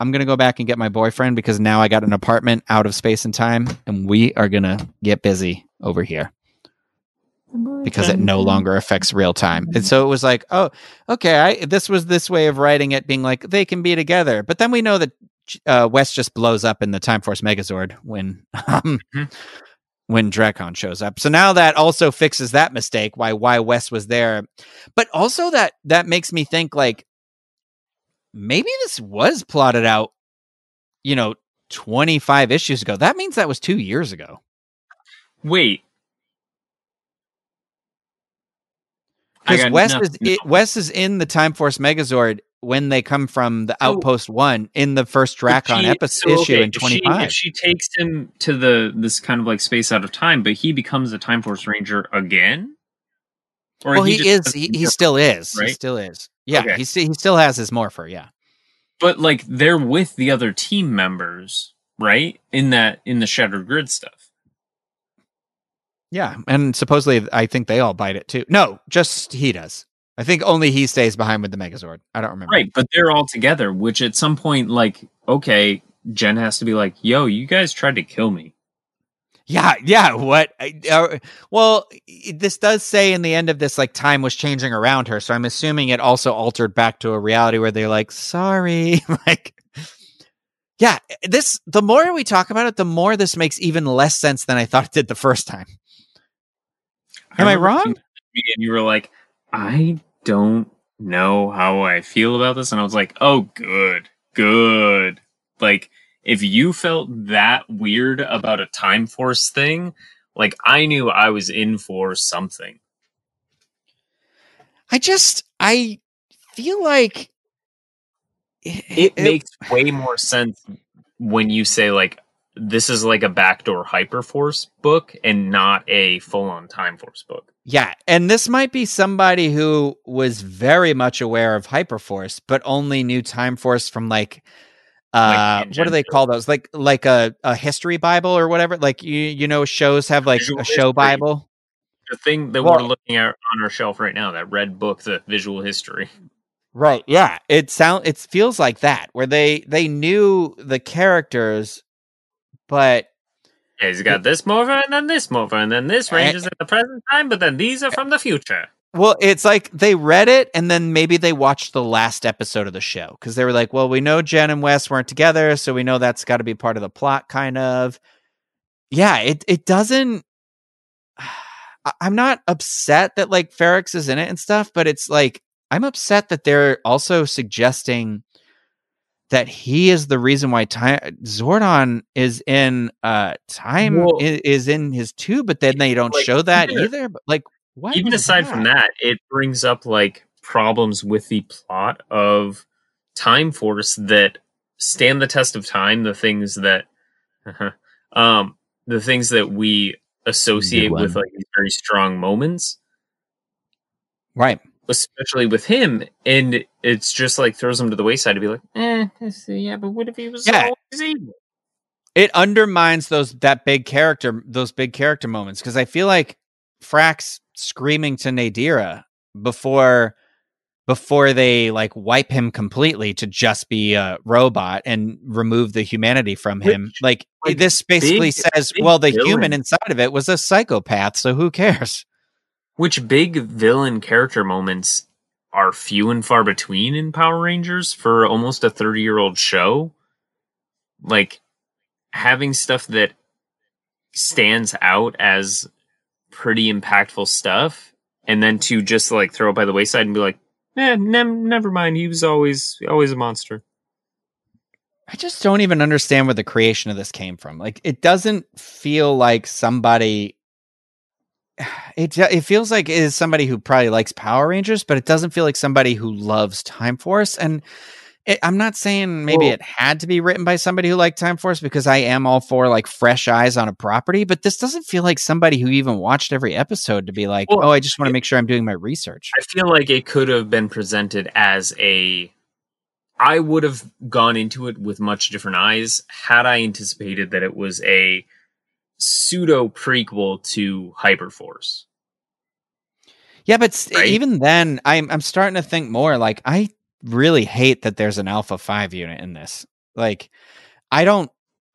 I'm going to go back and get my boyfriend because now I got an apartment out of space and time and we are going to get busy over here because it no longer affects real time. And so it was like, oh, okay, I, this was this way of writing it being like they can be together. But then we know that uh, Wes just blows up in the Time Force Megazord when um, Mhm. When Drakkon shows up. So now that also fixes that mistake why why Wes was there. But also that that makes me think like maybe this was plotted out, you know, 25 issues ago. That means that was 2 years ago. Wait. Because got Wes nothing. is it, Wes is in the Time Force Megazord when they come from the So- Outpost One in the first Drakkon episode so, issue okay, in if she- twenty five. If she takes him to the this kind of like space out of time, but he becomes a Time Force Ranger again, or Well, he, just is. He, he still is. He still is. Yeah, Okay. he he still has his morpher. Yeah. But like they're with the other team members, right? In that in the Shattered Grid stuff. Yeah, and supposedly I think they all bite it too. No, just he does. I think only he stays behind with the Megazord. I don't remember. Right, but they're all together, which at some point, like, okay, Jen has to be like, yo, you guys tried to kill me. Yeah, yeah. What? I- Uh, well, this does say in the end of this, like time was changing around her. So I'm assuming it also altered back to a reality where they're like, sorry, like. Yeah, this. The more we talk about it, the more this makes even less sense than I thought it did the first time. Am I remember wrong? And you were like, I don't know how I feel about this. And I was like, oh, good, good. Like, if you felt that weird about a Time Force thing, like, I knew I was in for something. I just, I feel like It makes way more sense when you say, like, this is like a backdoor Hyperforce book and not a full on Time Force book. Yeah, and this might be somebody who was very much aware of Hyperforce, but only knew Time Force from like uh what do they call those? Like like a, a history bible or whatever. Like you you know shows have like Visual a show history. bible. The thing that Well- we're looking at on our shelf right now, that red book, the visual history. Right. Yeah. It sound it feels like that where they they knew the characters but Yeah, he's got this morpher and then this morpher, and then this Eh. is at the present time, but then these are from the future. Well, it's like they read it and then maybe they watched the last episode of the show because they were like, well, we know Jen and Wes weren't together, so we know that's got to be part of the plot, kind of. Yeah, it it doesn't. I'm not upset that like Ferrex is in it and stuff, but it's like I'm upset that they're also suggesting that he is the reason why time Zordon is in uh time is, in his tube, but then they don't Like, show that even- either. But like, what? Even aside from that, it brings up like problems with the plot of Time Force that stand the test of time. The things that, um, the things that we associate with like these very strong moments. right? Especially with him, and it's just like throws him to the wayside to be like, eh, yeah, but what if he was Yeah. always evil? it undermines those that big character those big character moments because I feel like Frax screaming to Nadira before before they like wipe him completely to just be a robot and remove the humanity from him. Which, like, like, this basically big- says, big well, the villain. human inside of it was a psychopath, so who cares? Which big villain character moments are few and far between in Power Rangers for almost a 30 year old show? Like, having stuff that stands out as pretty impactful stuff, and then to just like throw it by the wayside and be like, Eh, ne- never mind. He was always always a monster. I just don't even understand where the creation of this came from. Like, it doesn't feel like somebody. It it feels like it is somebody who probably likes Power Rangers, but it doesn't feel like somebody who loves Time Force. And it, I'm not saying maybe it had to be written by somebody who liked Time Force because I am all for like fresh eyes on a property, but this doesn't feel like somebody who even watched every episode to be like, Well, oh, I just want to make sure I'm doing my research. I feel like it could have been presented as a. I would have gone into it with much different eyes had I anticipated that it was a pseudo prequel to Hyperforce. Yeah, but Right? even then, I'm I'm starting to think more. Like, I really hate that there's an Alpha Five unit in this. Like, I don't.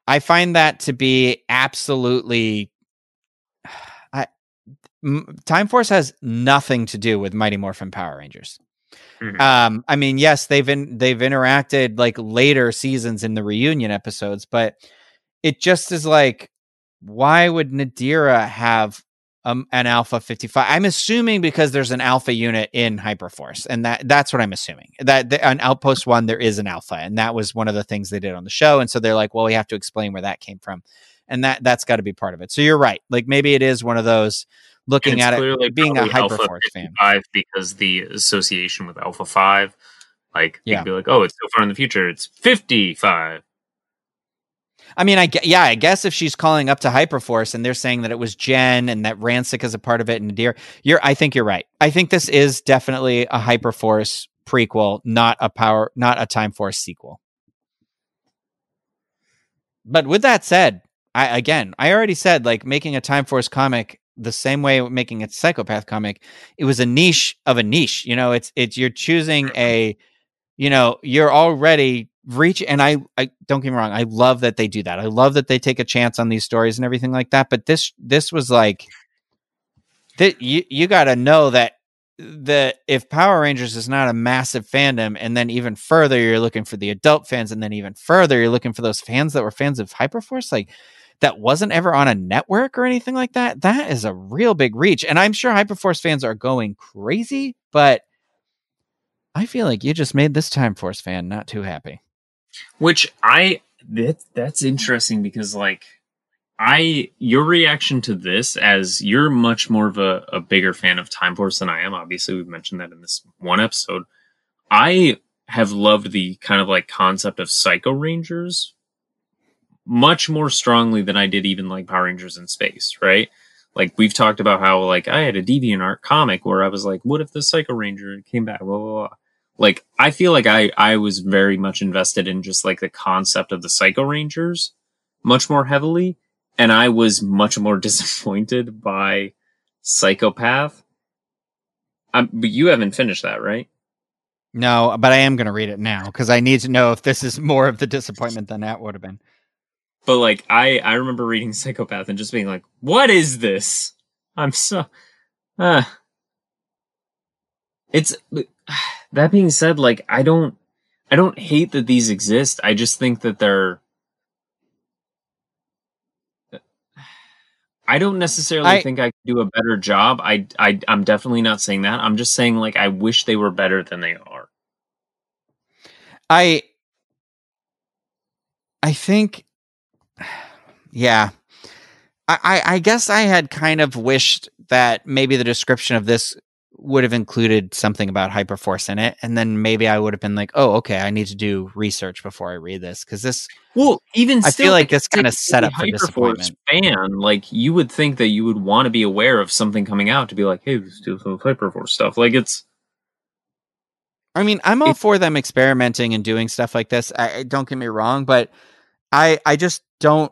I find that to be absolutely. I Time Force has nothing to do with Mighty Morphin Power Rangers. Mhm. Um, I mean, yes, they've in, they've interacted like later seasons in the reunion episodes, but it just is like, why would Nadira have um, an Alpha 55? I'm assuming because there's an Alpha unit in Hyperforce, and that that's what I'm assuming. That the, on Outpost One there is an Alpha, and that was one of the things they did on the show, and so they're like, well, we have to explain where that came from, and that that's got to be part of it. So you're right. Like maybe it is one of those looking at it being a Hyperforce fan. 55 because the association with Alpha 5. Like, Yeah. you'd be like, oh, it's so far in the future. It's 55. I mean, I yeah, I guess if she's calling up to Hyperforce and they're saying that it was Jen and that Ransik is a part of it and Nadir, you're I think you're right. I think this is definitely a Hyperforce prequel, not a power, not a Time Force sequel. But with that said, I again, I already said like making a Time Force comic the same way making a psychopath comic, it was a niche of a niche. You know, it's it's you're choosing a you know, you're already reach and I, I don't get me wrong, I love that they do that. I love that they take a chance on these stories and everything like that. But this this was like that you you gotta know that the if Power Rangers is not a massive fandom, and then even further you're looking for the adult fans, and then even further you're looking for those fans that were fans of Hyperforce, like that wasn't ever on a network or anything like that. That is a real big reach. And I'm sure Hyperforce fans are going crazy, but I feel like you just made this Time Force fan not too happy. Which I that that's interesting because like I your reaction to this as you're much more of a, a bigger fan of Time Force than I am. Obviously, we've mentioned that in this one episode. I have loved the kind of like concept of Psycho Rangers much more strongly than I did even like Power Rangers in Space, right? Like we've talked about how like I had a DeviantArt comic where I was like, what if the Psycho Ranger came back? Blah, blah, blah. Like I feel like I I was very much invested in just like the concept of the Psycho Rangers much more heavily, and I was much more disappointed by Psychopath. Um, but you haven't finished that, right? No, but I am going to read it now because I need to know if this is more of the disappointment than that would have been. But like I I remember reading Psychopath and just being like, "What is this?" I'm so uh It's that being said, like I don't I don't hate that these exist. I just think that they're I don't necessarily I- think I could do a better job. I I I'm definitely not saying that. I'm just saying like I wish they were better than they are. I I think yeah. I, I I guess I had kind of wished that maybe the description of this would have included something about hyperforce in it and then maybe I would have been like, "Oh, okay, I need to do research before I read this cuz this Well, even I still, feel like this kinda set up for disappointment. Fan, like you would think that you would want to be aware of something coming out to be like, hey, let's do some Hyperforce stuff. Like it's I mean, I'm all for them experimenting and doing stuff like this. I don't get me wrong, but I I just don't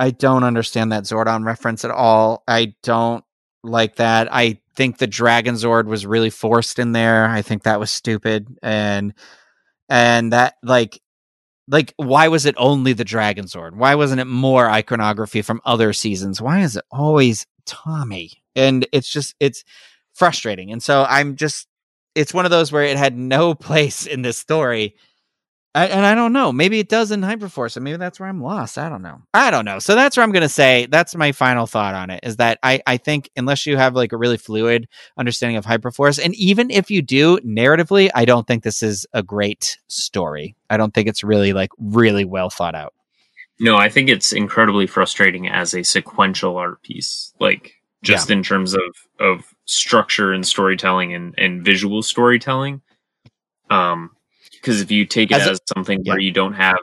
I don't understand that Zordon reference at all. I don't like that. I think the Dragon Zord was really forced in there. I think that was stupid and and that like like why was it only the Dragon Zord? Why wasn't it more iconography from other seasons? Why is it always Tommy? And it's just it's frustrating. And so I'm just it's one of those where it had no place in this story I, and I don't know. Maybe it does in Hyperforce, and maybe that's where I'm lost. I don't know. I don't know. So that's where I'm going to say. That's my final thought on it. Is that I I think unless you have like a really fluid understanding of Hyperforce, and even if you do narratively, I don't think this is a great story. I don't think it's really like really well thought out. No, I think it's incredibly frustrating as a sequential art piece. Like just yeah. in terms of of structure and storytelling and and visual storytelling. Um because if you take it as, as a, something yeah. where you don't have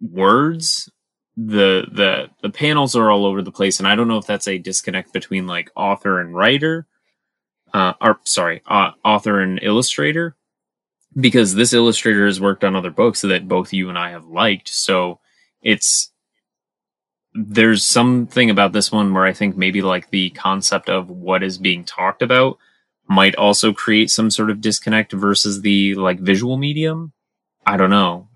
words the the the panels are all over the place and i don't know if that's a disconnect between like author and writer uh or sorry uh, author and illustrator because this illustrator has worked on other books that both you and i have liked so it's there's something about this one where i think maybe like the concept of what is being talked about might also create some sort of disconnect versus the like visual medium. I don't know.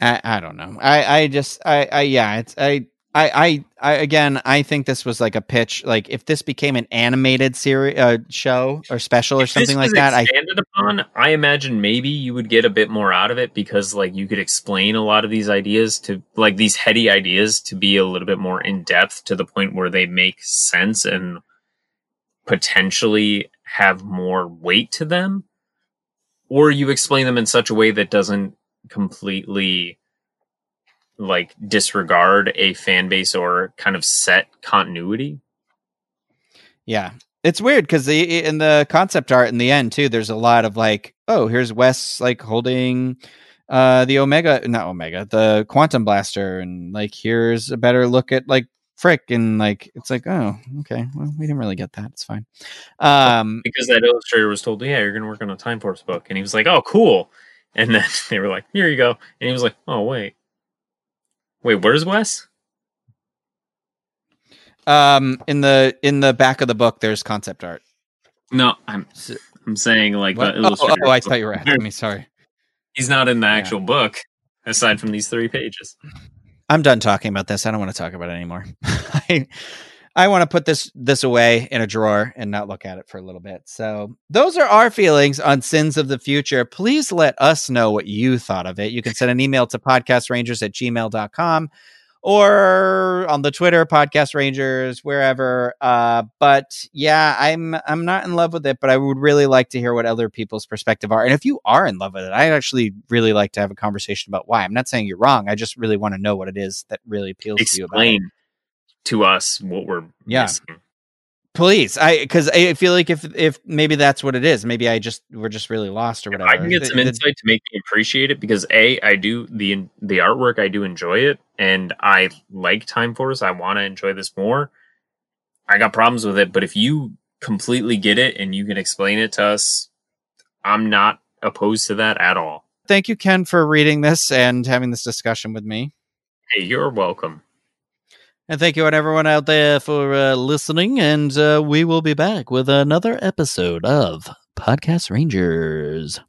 I, I don't know. I, I just I, I yeah, it's I I, I, I, again, I think this was like a pitch. Like if this became an animated series, uh, show or special or if something like that, I, upon, I imagine maybe you would get a bit more out of it because like you could explain a lot of these ideas to like these heady ideas to be a little bit more in depth to the point where they make sense and potentially have more weight to them, or you explain them in such a way that doesn't completely like disregard a fan base or kind of set continuity. Yeah. It's weird because the in the concept art in the end too, there's a lot of like, oh, here's Wes like holding uh the Omega, not Omega, the Quantum Blaster, and like here's a better look at like frick and like it's like oh okay well we didn't really get that it's fine. Um because that illustrator was told yeah you're gonna work on a time force book and he was like oh cool. And then they were like here you go. And he was like oh wait. Wait where's wes? Um in the in the back of the book there's concept art. No i'm i'm saying like what? the illustrator oh, oh, i thought you were asking me sorry. He's not in the actual yeah. book aside from these three pages I'm done talking about this. I don't want to talk about it anymore. I I want to put this this away in a drawer and not look at it for a little bit. So those are our feelings on sins of the future. Please let us know what you thought of it. You can send an email to podcastrangers at gmail.com or on the Twitter, Podcast Rangers, wherever. Uh, but yeah, I'm I'm not in love with it, but I would really like to hear what other people's perspective are. And if you are in love with it, I actually really like to have a conversation about why. I'm not saying you're wrong. I just really want to know what it is that really appeals Explain to you about it. Explain to us what we're yeah. Missing. Please, I because I feel like if if maybe that's what it is, maybe I just we're just really lost or whatever. I can get some insight to make me appreciate it because a I do the the artwork I do enjoy it and I like Time Force. I want to enjoy this more. I got problems with it, but if you completely get it and you can explain it to us, I'm not opposed to that at all. Thank you, Ken, for reading this and having this discussion with me. Hey, you're welcome. And thank you, and everyone out there, for uh, listening. And uh, we will be back with another episode of Podcast Rangers.